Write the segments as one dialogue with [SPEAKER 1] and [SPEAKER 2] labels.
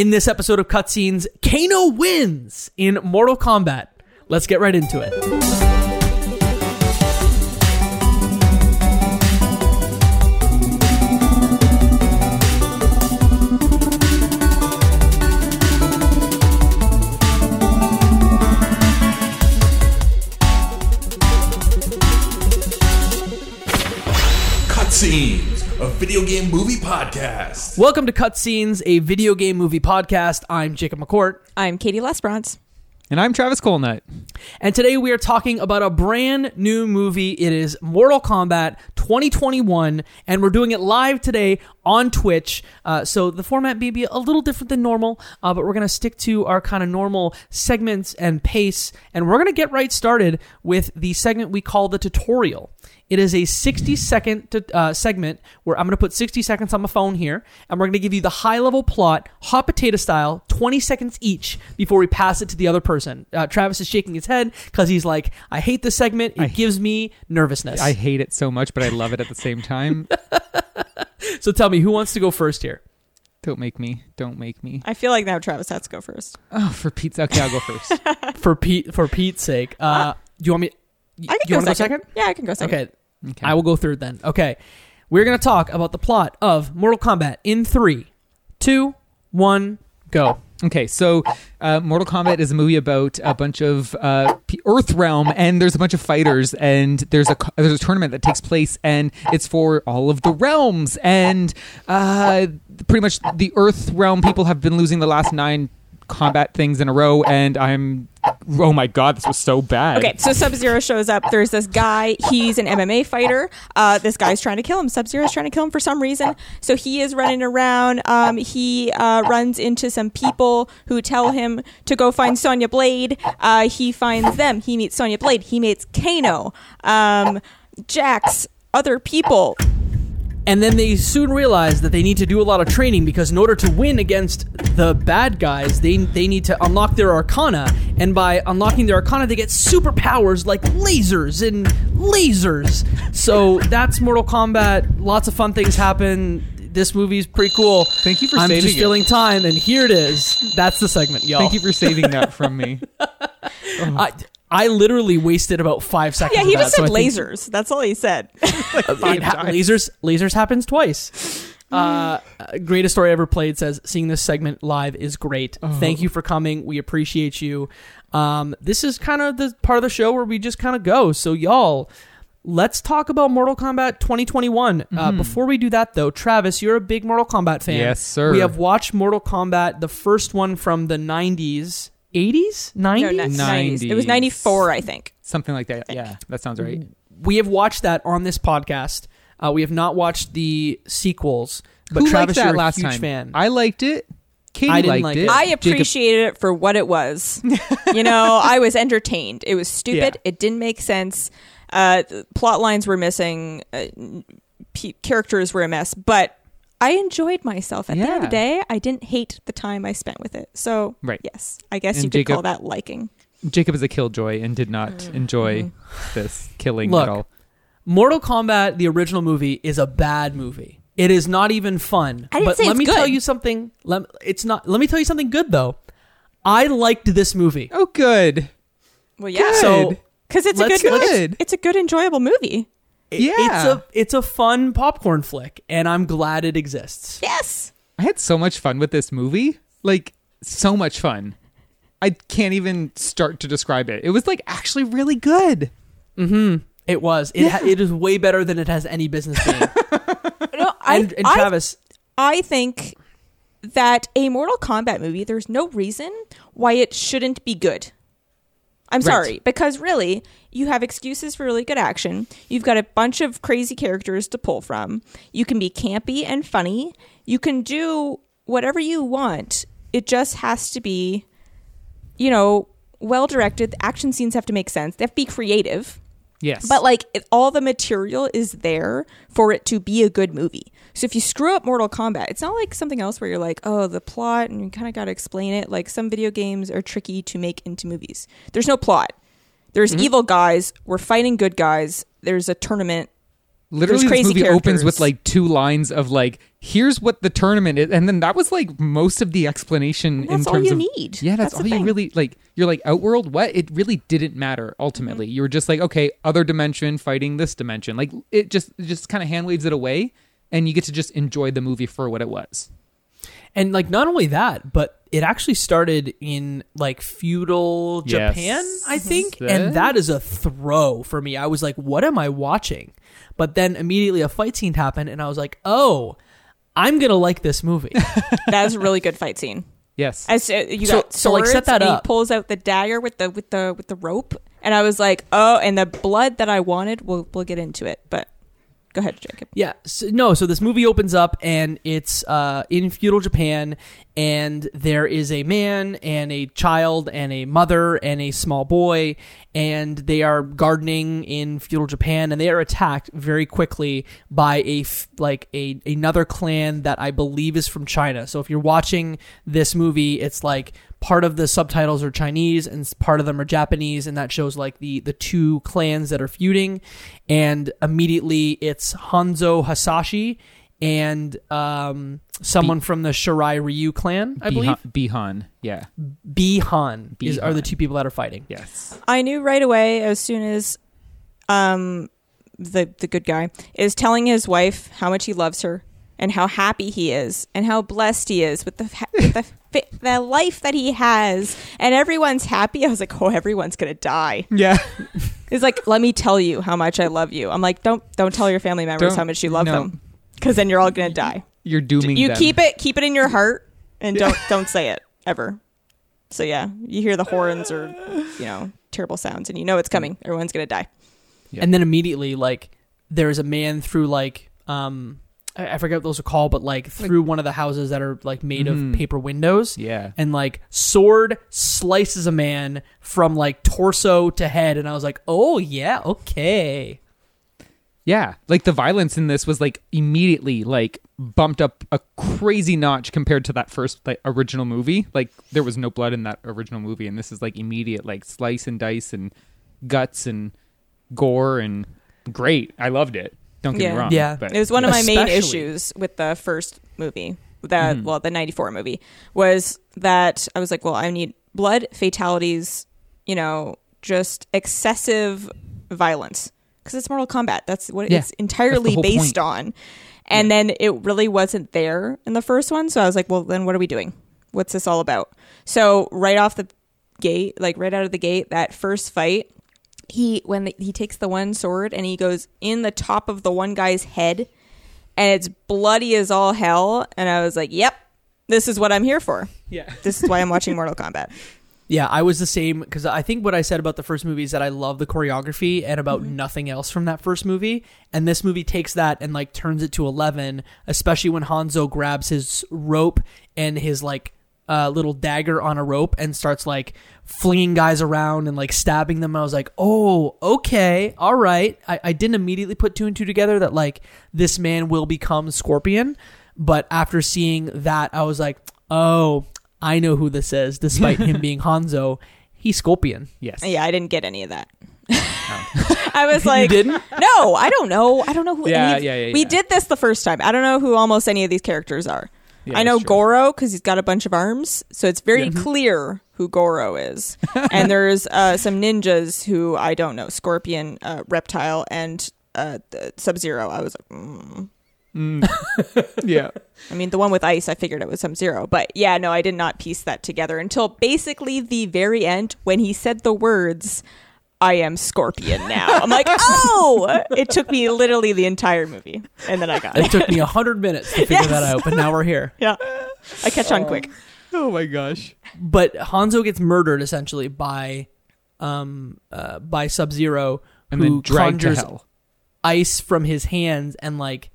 [SPEAKER 1] In this episode of Cutscenes, Kano wins in Mortal Kombat. Let's get right into it.
[SPEAKER 2] A video game movie podcast.
[SPEAKER 1] Welcome to Cutscenes, a video game movie podcast. I'm Jacob McCourt.
[SPEAKER 3] I'm Katie Lesbrance.
[SPEAKER 4] And I'm Travis Colnut.
[SPEAKER 1] And today we are talking about a brand new movie. It is Mortal Kombat 2021, and we're doing it live today on Twitch. Uh, so the format may be a little different than normal, uh, but we're going to stick to our kind of normal segments and pace. And we're going to get right started with the segment we call the tutorial. It is a 60 second to, uh, segment where I'm going to put 60 seconds on my phone here, and we're going to give you the high level plot, hot potato style, 20 seconds each before we pass it to the other person. Uh, Travis is shaking his head because he's like, I hate this segment. It
[SPEAKER 4] I-
[SPEAKER 1] gives me nervousness.
[SPEAKER 4] I hate it so much, but I love it at the same time.
[SPEAKER 1] so tell me, who wants to go first here?
[SPEAKER 4] Don't make me. Don't make me.
[SPEAKER 3] I feel like now Travis has to go first.
[SPEAKER 4] Oh, for Pete's okay, I'll go first.
[SPEAKER 1] For Pete, for Pete's sake, uh, do you want me?
[SPEAKER 3] I can
[SPEAKER 1] you
[SPEAKER 3] go
[SPEAKER 1] want to go
[SPEAKER 3] second.
[SPEAKER 1] second?
[SPEAKER 3] Yeah, I can go second.
[SPEAKER 1] Okay,
[SPEAKER 4] Okay.
[SPEAKER 1] I will go third then. Okay, we're gonna talk about the plot of Mortal Kombat in three, two, one, go.
[SPEAKER 4] Okay, so uh, Mortal Kombat is a movie about a bunch of uh, Earth realm, and there's a bunch of fighters, and there's a there's a tournament that takes place, and it's for all of the realms, and uh, pretty much the Earth realm people have been losing the last nine combat things in a row, and I'm oh my god, this was so bad.
[SPEAKER 3] Okay, so Sub Zero shows up. There's this guy. He's an MMA fighter. Uh, this guy's trying to kill him. Sub Zero's trying to kill him for some reason. So he is running around. Um, he uh, runs into some people who tell him to go find Sonya Blade. Uh, he finds them. He meets Sonya Blade. He meets Kano, um, Jax, other people.
[SPEAKER 1] And then they soon realize that they need to do a lot of training because in order to win against the bad guys, they they need to unlock their arcana. And by unlocking their arcana, they get superpowers like lasers and lasers. So that's Mortal Kombat. Lots of fun things happen. This movie's pretty cool.
[SPEAKER 4] Thank you for
[SPEAKER 1] I'm
[SPEAKER 4] saving
[SPEAKER 1] just
[SPEAKER 4] it.
[SPEAKER 1] filling time, and here it is. That's the segment, y'all.
[SPEAKER 4] Thank you for saving that from me. Oh.
[SPEAKER 1] I, I literally wasted about five seconds.
[SPEAKER 3] Yeah,
[SPEAKER 1] of
[SPEAKER 3] he
[SPEAKER 1] that,
[SPEAKER 3] just
[SPEAKER 1] so
[SPEAKER 3] said
[SPEAKER 1] think-
[SPEAKER 3] lasers. That's all he said.
[SPEAKER 1] It ha- lasers lasers happens twice. Uh, greatest story ever played says seeing this segment live is great. Thank you for coming. We appreciate you. Um, this is kind of the part of the show where we just kind of go. So y'all, let's talk about Mortal Kombat 2021. Uh, before we do that though, Travis, you're a big Mortal Kombat fan.
[SPEAKER 4] Yes, sir.
[SPEAKER 1] We have watched Mortal Kombat, the first one from the 90s, 80s, 90s.
[SPEAKER 3] No, not 90s. It was 94, I think.
[SPEAKER 4] Something like that. Yeah, that sounds right.
[SPEAKER 1] we have watched that on this podcast. Uh, we have not watched the sequels, but
[SPEAKER 4] Who
[SPEAKER 1] Travis,
[SPEAKER 4] liked that
[SPEAKER 1] you're a
[SPEAKER 4] last
[SPEAKER 1] huge
[SPEAKER 4] time?
[SPEAKER 1] fan.
[SPEAKER 4] I liked it. Katie
[SPEAKER 1] I didn't
[SPEAKER 4] liked
[SPEAKER 1] like
[SPEAKER 4] it.
[SPEAKER 1] it.
[SPEAKER 3] I appreciated it for what it was. you know, I was entertained. It was stupid.
[SPEAKER 4] Yeah.
[SPEAKER 3] It didn't make sense. Uh, plot lines were missing. Uh, p- characters were a mess, but I enjoyed myself. At the end of the day, I didn't hate the time I spent with it. So,
[SPEAKER 4] Right.
[SPEAKER 3] yes, I guess
[SPEAKER 4] And
[SPEAKER 3] you could
[SPEAKER 4] Jacob-
[SPEAKER 3] call that liking.
[SPEAKER 4] Jacob is a killjoy and did not mm-hmm. enjoy mm-hmm. this killing
[SPEAKER 1] Look,
[SPEAKER 4] at all.
[SPEAKER 1] Mortal Kombat, the original movie, is a bad movie. It is not even fun.
[SPEAKER 3] I didn't
[SPEAKER 1] but
[SPEAKER 3] say
[SPEAKER 1] let
[SPEAKER 3] it's
[SPEAKER 1] me
[SPEAKER 3] good.
[SPEAKER 1] tell you something. Let, it's not. Let me tell you something good though. I liked this movie.
[SPEAKER 4] Oh, good.
[SPEAKER 3] Well, yeah,
[SPEAKER 1] So
[SPEAKER 3] because it's a good,
[SPEAKER 4] Good.
[SPEAKER 3] It's, it's a good, enjoyable movie.
[SPEAKER 1] It-
[SPEAKER 4] Yeah.
[SPEAKER 1] it's a it's a fun popcorn flick, and I'm glad it exists.
[SPEAKER 3] Yes.
[SPEAKER 4] I had so much fun with this movie. Like, so much fun. I can't even start to describe it. It was like actually really good. Mm-hmm.
[SPEAKER 1] It was. It ha- it is way better than it has any business being.
[SPEAKER 3] No, I,
[SPEAKER 1] and, and
[SPEAKER 3] I
[SPEAKER 1] Travis,
[SPEAKER 3] I think that a Mortal Kombat movie, there's no reason why it shouldn't be good. I'm
[SPEAKER 4] Right.
[SPEAKER 3] sorry, because really, you have excuses for really good action. You've got a bunch of crazy characters to pull from. You can be campy and funny. You can do whatever you want. It just has to be, you know, well directed. The action scenes have to make sense. They have to be creative.
[SPEAKER 4] Yes.
[SPEAKER 3] But like it, all the material is there for it to be a good movie. So if you screw up Mortal Kombat, it's not like something else where you're like, oh, the plot and you kind of got to explain it. Like some video games are tricky to make into movies. There's no plot. There's evil guys. We're fighting good guys. There's a tournament.
[SPEAKER 4] Literally, this movie opens with like two lines of like, "Here's what the tournament is," and then that was like most of the explanation in
[SPEAKER 3] That's all
[SPEAKER 4] terms
[SPEAKER 3] you
[SPEAKER 4] of
[SPEAKER 3] need.
[SPEAKER 4] Yeah, that's,
[SPEAKER 3] That's
[SPEAKER 4] all you
[SPEAKER 3] thing.
[SPEAKER 4] really like. You're like Outworld. What? It really didn't matter ultimately.
[SPEAKER 3] Mm-hmm.
[SPEAKER 4] You were just like, okay, other dimension fighting this dimension. Like it just it just kind of hand waves it away, and you get to just enjoy the movie for what it was.
[SPEAKER 1] And like not only that, but it actually started in like feudal
[SPEAKER 4] Yes.
[SPEAKER 1] Japan, I think,
[SPEAKER 4] Mhm.
[SPEAKER 1] and that is a throw for me. I was like, "What am I watching?" But then immediately a fight scene happened, and I was like, "Oh, I'm gonna like this movie."
[SPEAKER 3] That was a really good fight scene.
[SPEAKER 4] Yes.
[SPEAKER 3] As uh, you
[SPEAKER 1] So-
[SPEAKER 3] got
[SPEAKER 1] so, like,
[SPEAKER 3] swords,
[SPEAKER 1] set that
[SPEAKER 3] and
[SPEAKER 1] up.
[SPEAKER 3] he pulls out the dagger with the with the with the rope, and I was like, oh, and the blood that I wanted. We'll we'll get into it, but go ahead, Jacob.
[SPEAKER 1] Yeah, so, no. So this movie opens up and it's uh, in feudal Japan, and there is a man and a child and a mother and a small boy, and they are gardening in feudal Japan, and they are attacked very quickly by a like a another clan that I believe is from China. So if you're watching this movie, it's like part of the subtitles are Chinese and part of them are Japanese, and that shows like the the two clans that are feuding. And immediately it's Hanzo Hasashi and um, someone from the Shirai Ryu clan, I believe.
[SPEAKER 4] Bihan, Bihan. Yeah.
[SPEAKER 1] Bihan is are the two people that are fighting.
[SPEAKER 4] Yes.
[SPEAKER 3] I knew right away as soon as um the the good guy is telling his wife how much he loves her and how happy he is and how blessed he is with the with the, fi- the life that he has and everyone's happy. I was like, "Oh, everyone's going to die."
[SPEAKER 4] Yeah.
[SPEAKER 3] He's like, "Let me tell you how much I love you." I'm like, "Don't don't tell your family members
[SPEAKER 4] Don't-
[SPEAKER 3] how much you love
[SPEAKER 4] no.
[SPEAKER 3] them cuz then you're all going to die."
[SPEAKER 4] You're dooming
[SPEAKER 3] you
[SPEAKER 4] them.
[SPEAKER 3] keep it keep it in your heart and don't don't say it ever. So yeah, you hear the horns or you know terrible sounds and you know it's coming. Everyone's gonna die.
[SPEAKER 4] Yeah.
[SPEAKER 1] And then immediately, like, there's a man through like um I, forget what those are called, but like through one of the houses that are like made of mm-hmm. paper windows.
[SPEAKER 4] Yeah.
[SPEAKER 1] And like sword slices a man from like torso to head, and I was like, "Oh yeah, okay."
[SPEAKER 4] Yeah, like the violence in this was like immediately like bumped up a crazy notch compared to that first like original movie. Like there was no blood in that original movie, and this is like immediate like slice and dice and guts and gore and great. I loved it. Don't get
[SPEAKER 3] Yeah.
[SPEAKER 4] me wrong.
[SPEAKER 1] Yeah.
[SPEAKER 4] but,
[SPEAKER 3] It was one of my main issues with the first movie, that
[SPEAKER 4] Mhm.
[SPEAKER 3] well, the '94 movie, was that I was like, well, I need blood, fatalities, you know, just excessive violence because it's Mortal Kombat. That's what
[SPEAKER 4] Yeah.
[SPEAKER 3] it's entirely based
[SPEAKER 4] point.
[SPEAKER 3] on. And then it really wasn't there in the first one, so I was like, well, then what are we doing? What's this all about? So right off the gate, like right out of the gate, that first fight, he when the, he takes the one sword and he goes in the top of the one guy's head and it's bloody as all hell and i was like yep this is what i'm here for
[SPEAKER 1] Yeah.
[SPEAKER 3] this is why i'm watching mortal kombat
[SPEAKER 1] Yeah, I was the same because I think what I said about the first movie is that I love the choreography and about nothing else from that first movie. And this movie takes that and like turns it to 11, especially when Hanzo grabs his rope and his like uh, little dagger on a rope and starts like flinging guys around and like stabbing them. I was like, oh, okay, all right. I, I didn't immediately put two and two together that like this man will become Scorpion. But after seeing that, I was like, oh, I know who this is, despite him being Hanzo. He's Scorpion.
[SPEAKER 4] yes.
[SPEAKER 3] yeah i didn't get any of that i was like
[SPEAKER 1] didn't?
[SPEAKER 3] no i don't know i don't know who
[SPEAKER 4] Yeah,
[SPEAKER 3] any of-
[SPEAKER 4] yeah, yeah,
[SPEAKER 3] we did this the first time i don't know who almost any of these characters are
[SPEAKER 4] Yeah,
[SPEAKER 3] I know. Goro because he's got a bunch of arms, so it's very
[SPEAKER 1] Yeah.
[SPEAKER 3] clear who Goro is. and there's uh, some ninjas who I don't know: Scorpion, uh, Reptile, and uh, Sub Zero. I was like, mm.
[SPEAKER 4] Mm. yeah.
[SPEAKER 3] I mean, the one with ice, I figured it was Sub Zero, but yeah, no, I did not piece that together until basically the very end when he said the words. I am Scorpion now. I'm like, oh! It took me literally the entire movie, and then I got
[SPEAKER 1] It
[SPEAKER 3] it.
[SPEAKER 1] took me a hundred minutes to figure
[SPEAKER 3] Yes.
[SPEAKER 1] that out, but now we're here.
[SPEAKER 3] Yeah, I catch on quick.
[SPEAKER 4] Oh my gosh.
[SPEAKER 1] But Hanzo gets murdered essentially by, um, uh, by Sub Zero,
[SPEAKER 4] And
[SPEAKER 1] who
[SPEAKER 4] then dragged to
[SPEAKER 1] conjures ice from his hands and like.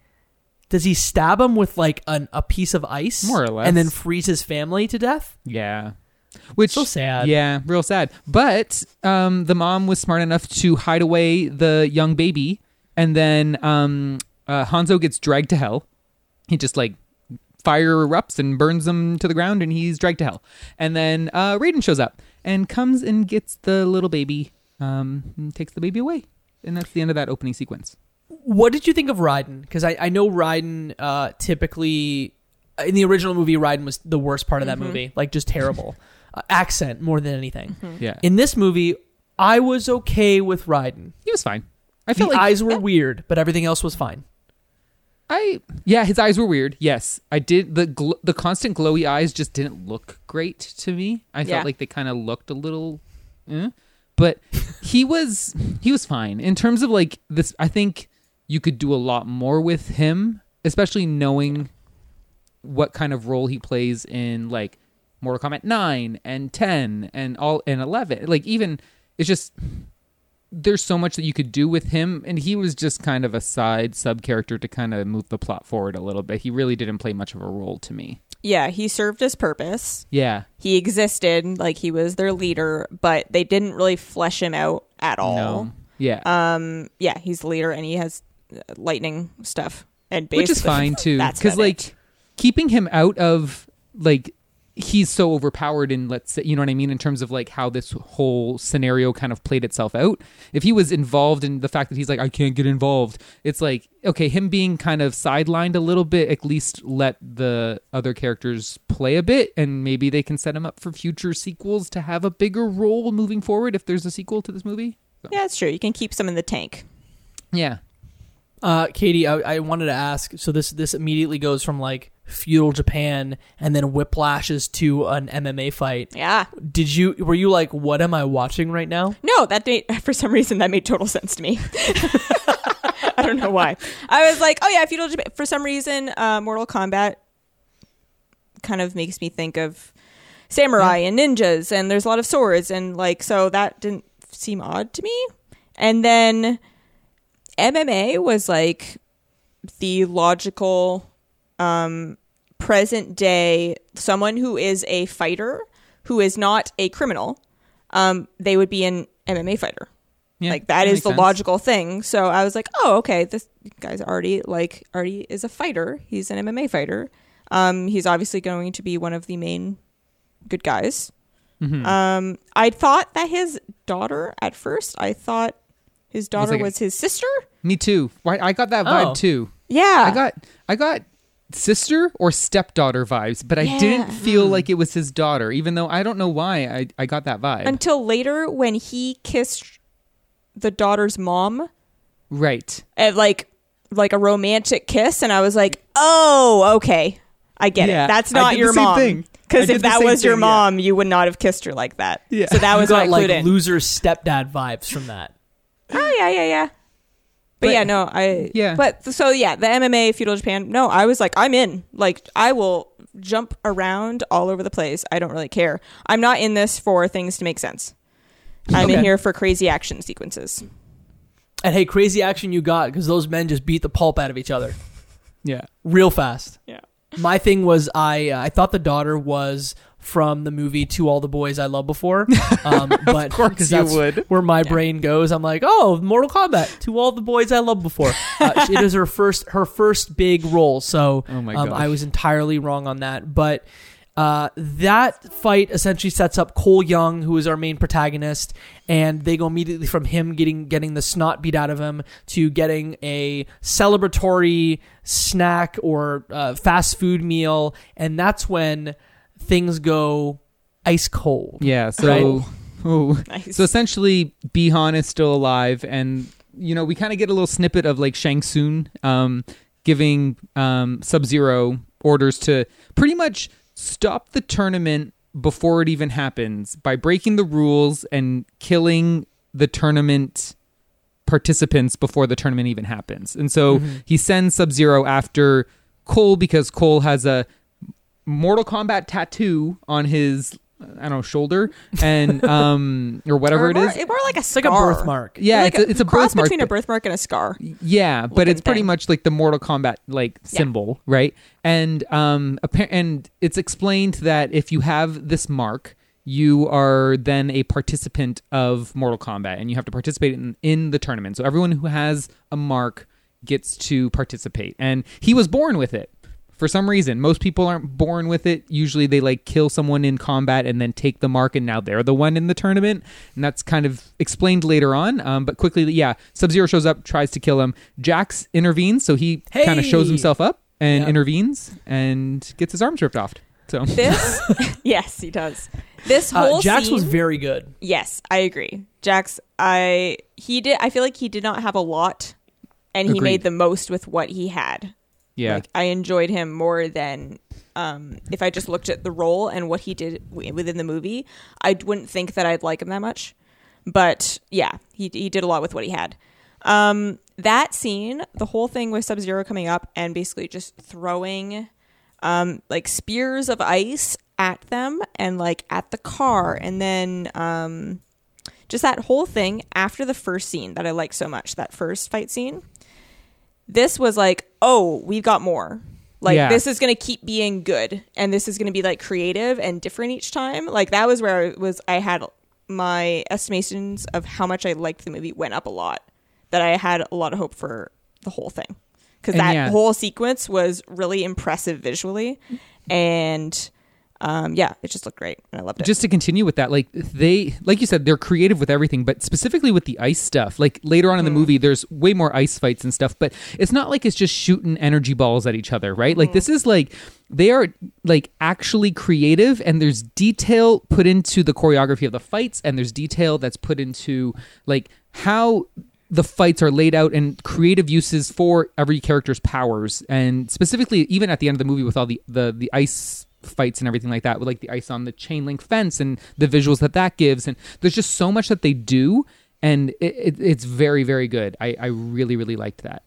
[SPEAKER 1] Does he stab him with like an, a piece of ice,
[SPEAKER 4] More or less.
[SPEAKER 1] and then freeze his family to death?
[SPEAKER 4] Yeah. Which
[SPEAKER 1] So sad.
[SPEAKER 4] Yeah, real sad. But um, the mom was smart enough to hide away the young baby, and then um, uh, Hanzo gets dragged to hell. He just like fire erupts and burns them to the ground, and he's dragged to hell. And then uh, Raiden shows up and comes and gets the little baby, um, and takes the baby away, and that's the end of that opening sequence.
[SPEAKER 1] What did you think of Raiden? Because I, I know Raiden uh, typically in the original movie, Raiden was the worst part of that movie, like just terrible uh, accent more than anything.
[SPEAKER 4] Yeah,
[SPEAKER 1] In this movie, I was okay with Raiden.
[SPEAKER 4] he was fine. I
[SPEAKER 1] The
[SPEAKER 4] felt like his
[SPEAKER 1] eyes were weird, but everything else was fine.
[SPEAKER 4] I yeah, his eyes were weird. Yes, I did the gl- the constant glowy eyes just didn't look great to me. I
[SPEAKER 3] Yeah.
[SPEAKER 4] felt like they kind of looked a little, eh. but he was he was fine in terms of like this. I think you could do a lot more with him, especially knowing what kind of role he plays in like Mortal Kombat nine and ten and all and eleven. Like even it's just there's so much that you could do with him. And he was just kind of a side sub character to kind of move the plot forward a little bit. He really didn't play much of a role to me.
[SPEAKER 3] Yeah, he served his purpose.
[SPEAKER 4] yeah.
[SPEAKER 3] He existed like he was their leader, but they didn't really flesh him out at all.
[SPEAKER 4] no. Yeah.
[SPEAKER 3] Um, yeah, he's the leader and he has uh, lightning stuff, and
[SPEAKER 4] which is fine too because like keeping him out of like he's so overpowered in let's say you know what i mean in terms of like how this whole scenario kind of played itself out if he was involved in the fact that he's like i can't get involved it's like okay him being kind of sidelined a little bit at least let the other characters play a bit and maybe they can set him up for future sequels to have a bigger role moving forward if there's a sequel to this movie
[SPEAKER 3] yeah, it's true. You can keep some in the tank.
[SPEAKER 4] yeah
[SPEAKER 1] Uh, Katie, I, I wanted to ask. So this this immediately goes from like feudal Japan and then whiplashes to an MMA fight.
[SPEAKER 3] Yeah.
[SPEAKER 1] Did you were you like, what am I watching right now?
[SPEAKER 3] No, that made for some reason that made total sense to me. I don't know why. I was like, oh yeah, feudal Japan. For some reason, uh, Mortal Kombat kind of makes me think of samurai and ninjas, and there's a lot of swords, and like so that didn't seem odd to me. And then MMA was like the logical um, present day someone who is a fighter who is not a criminal. Um, they would be an MMA fighter.
[SPEAKER 4] yeah
[SPEAKER 3] like that is the
[SPEAKER 4] sense.
[SPEAKER 3] logical thing. So I was like, oh, okay, this guy's already like already is a fighter. He's an MMA fighter. Um, he's obviously going to be one of the main good guys.
[SPEAKER 4] Mhm.
[SPEAKER 3] Um, I thought that his daughter at first. I thought his daughter
[SPEAKER 4] like
[SPEAKER 3] was his sister.
[SPEAKER 4] me too Why i got that vibe
[SPEAKER 1] Oh.
[SPEAKER 4] too
[SPEAKER 3] Yeah,
[SPEAKER 4] I got I got sister or stepdaughter vibes, but I
[SPEAKER 3] Yeah.
[SPEAKER 4] didn't feel hmm. like it was his daughter, even though I don't know why I, I got that vibe.
[SPEAKER 3] until later when he kissed the daughter's mom
[SPEAKER 4] right.
[SPEAKER 3] at like like a romantic kiss, and I was like, oh, okay, I get
[SPEAKER 4] Yeah,
[SPEAKER 3] it. That's not your mom.
[SPEAKER 4] thing.
[SPEAKER 3] Because if that
[SPEAKER 4] same
[SPEAKER 3] was your
[SPEAKER 4] thing, yeah.
[SPEAKER 3] mom, you would not have kissed her like that.
[SPEAKER 4] Yeah.
[SPEAKER 3] So that was
[SPEAKER 1] you got
[SPEAKER 3] I
[SPEAKER 1] like
[SPEAKER 3] clued in.
[SPEAKER 1] loser stepdad vibes from that.
[SPEAKER 3] Oh yeah, yeah, yeah. But,
[SPEAKER 4] But-
[SPEAKER 3] yeah, no, I
[SPEAKER 4] Yeah.
[SPEAKER 3] But so yeah, the MMA feudal Japan. No, I was like, I'm in. Like, I will jump around all over the place. I don't really care. I'm not in this for things to make sense. I'm in here for crazy action sequences.
[SPEAKER 1] And hey, crazy action you got because those men just beat the pulp out of each other
[SPEAKER 4] Yeah.
[SPEAKER 1] real fast.
[SPEAKER 3] Yeah.
[SPEAKER 1] My thing was I uh, I thought the daughter was from the movie To All the Boys I Loved Before, um, but
[SPEAKER 4] course you would.
[SPEAKER 1] where my brain goes. I'm like, oh, Mortal Kombat To All the Boys I Loved Before. Uh, it is her first her first big role, so
[SPEAKER 4] Oh my
[SPEAKER 1] um. I was entirely wrong on that. But uh, that fight essentially sets up Cole Young, who is our main protagonist, and they go immediately from him getting getting the snot beat out of him to getting a celebratory snack or uh, fast food meal, and that's when things go ice cold.
[SPEAKER 4] Yeah. So oh.
[SPEAKER 3] Nice.
[SPEAKER 4] so essentially Bihan is still alive and you know, we kind of get a little snippet of like Shang Tsung um giving um Sub-Zero orders to pretty much stop the tournament before it even happens by breaking the rules and killing the tournament participants before the tournament even happens. And so he sends Sub Zero after Cole because Cole has a Mortal Kombat tattoo on his I don't know shoulder and um or whatever
[SPEAKER 3] Or
[SPEAKER 4] it
[SPEAKER 3] more,
[SPEAKER 4] is.
[SPEAKER 3] more like a
[SPEAKER 1] It's like a
[SPEAKER 3] scar.
[SPEAKER 1] birthmark.
[SPEAKER 4] Yeah,
[SPEAKER 3] like
[SPEAKER 4] it's a, it's a
[SPEAKER 3] cross
[SPEAKER 4] birthmark.
[SPEAKER 3] between a birthmark and a scar.
[SPEAKER 4] yeah, but it's pretty
[SPEAKER 3] thing.
[SPEAKER 4] much like the Mortal Kombat like symbol, right? And um, appa- and it's explained that if you have this mark, you are then a participant of Mortal Kombat, and you have to participate in in the tournament. So everyone who has a mark gets to participate, and he was born with it. For some reason. Most people aren't born with it. Usually they like kill someone in combat and then take the mark, and now they're the one in the tournament. And that's kind of explained later on. Um, but quickly, yeah, Sub Zero shows up, tries to kill him. Jax intervenes, so he kind of shows himself up and
[SPEAKER 1] Yeah.
[SPEAKER 4] intervenes and gets his arms ripped off. So
[SPEAKER 3] This, yes, he does. This
[SPEAKER 1] Uh,
[SPEAKER 3] whole
[SPEAKER 1] Jax
[SPEAKER 3] scene,
[SPEAKER 1] was very good.
[SPEAKER 3] Yes, I agree. Jax, I he did. I feel like he did not have a lot, and he made the most with what he had.
[SPEAKER 4] Yeah,
[SPEAKER 3] Like I enjoyed him more than um, if I just looked at the role and what he did w- within the movie. I wouldn't think that I'd like him that much. But yeah, he he did a lot with what he had. Um, that scene, the whole thing with Sub Zero coming up and basically just throwing um, like spears of ice at them and like at the car, and then um, just that whole thing after the first scene that I liked so much, that first fight scene. This was like, oh, we've got more. Like
[SPEAKER 4] Yeah.
[SPEAKER 3] this is going to keep being good, and this is going to be like creative and different each time. Like that was where I was. I had my estimations of how much I liked the movie went up a lot. That I had a lot of hope for the whole thing because that
[SPEAKER 4] yeah.
[SPEAKER 3] whole sequence was really impressive visually, and um, yeah, it just looked great, and I loved it.
[SPEAKER 4] just to continue with that, like they, like you said, they're creative with everything, but specifically with the ice stuff. Like later on in the movie, there's way more ice fights and stuff, but it's not like it's just shooting energy balls at each other, right? Like this is like they are like actually creative, and there's detail put into the choreography of the fights, and there's detail that's put into like how the fights are laid out and creative uses for every character's powers and specifically even at the end of the movie with all the the, the ice fights and everything like that with like the ice on the chain link fence and the visuals that that gives and there's just so much that they do and it, it, it's very very good I, I really really liked that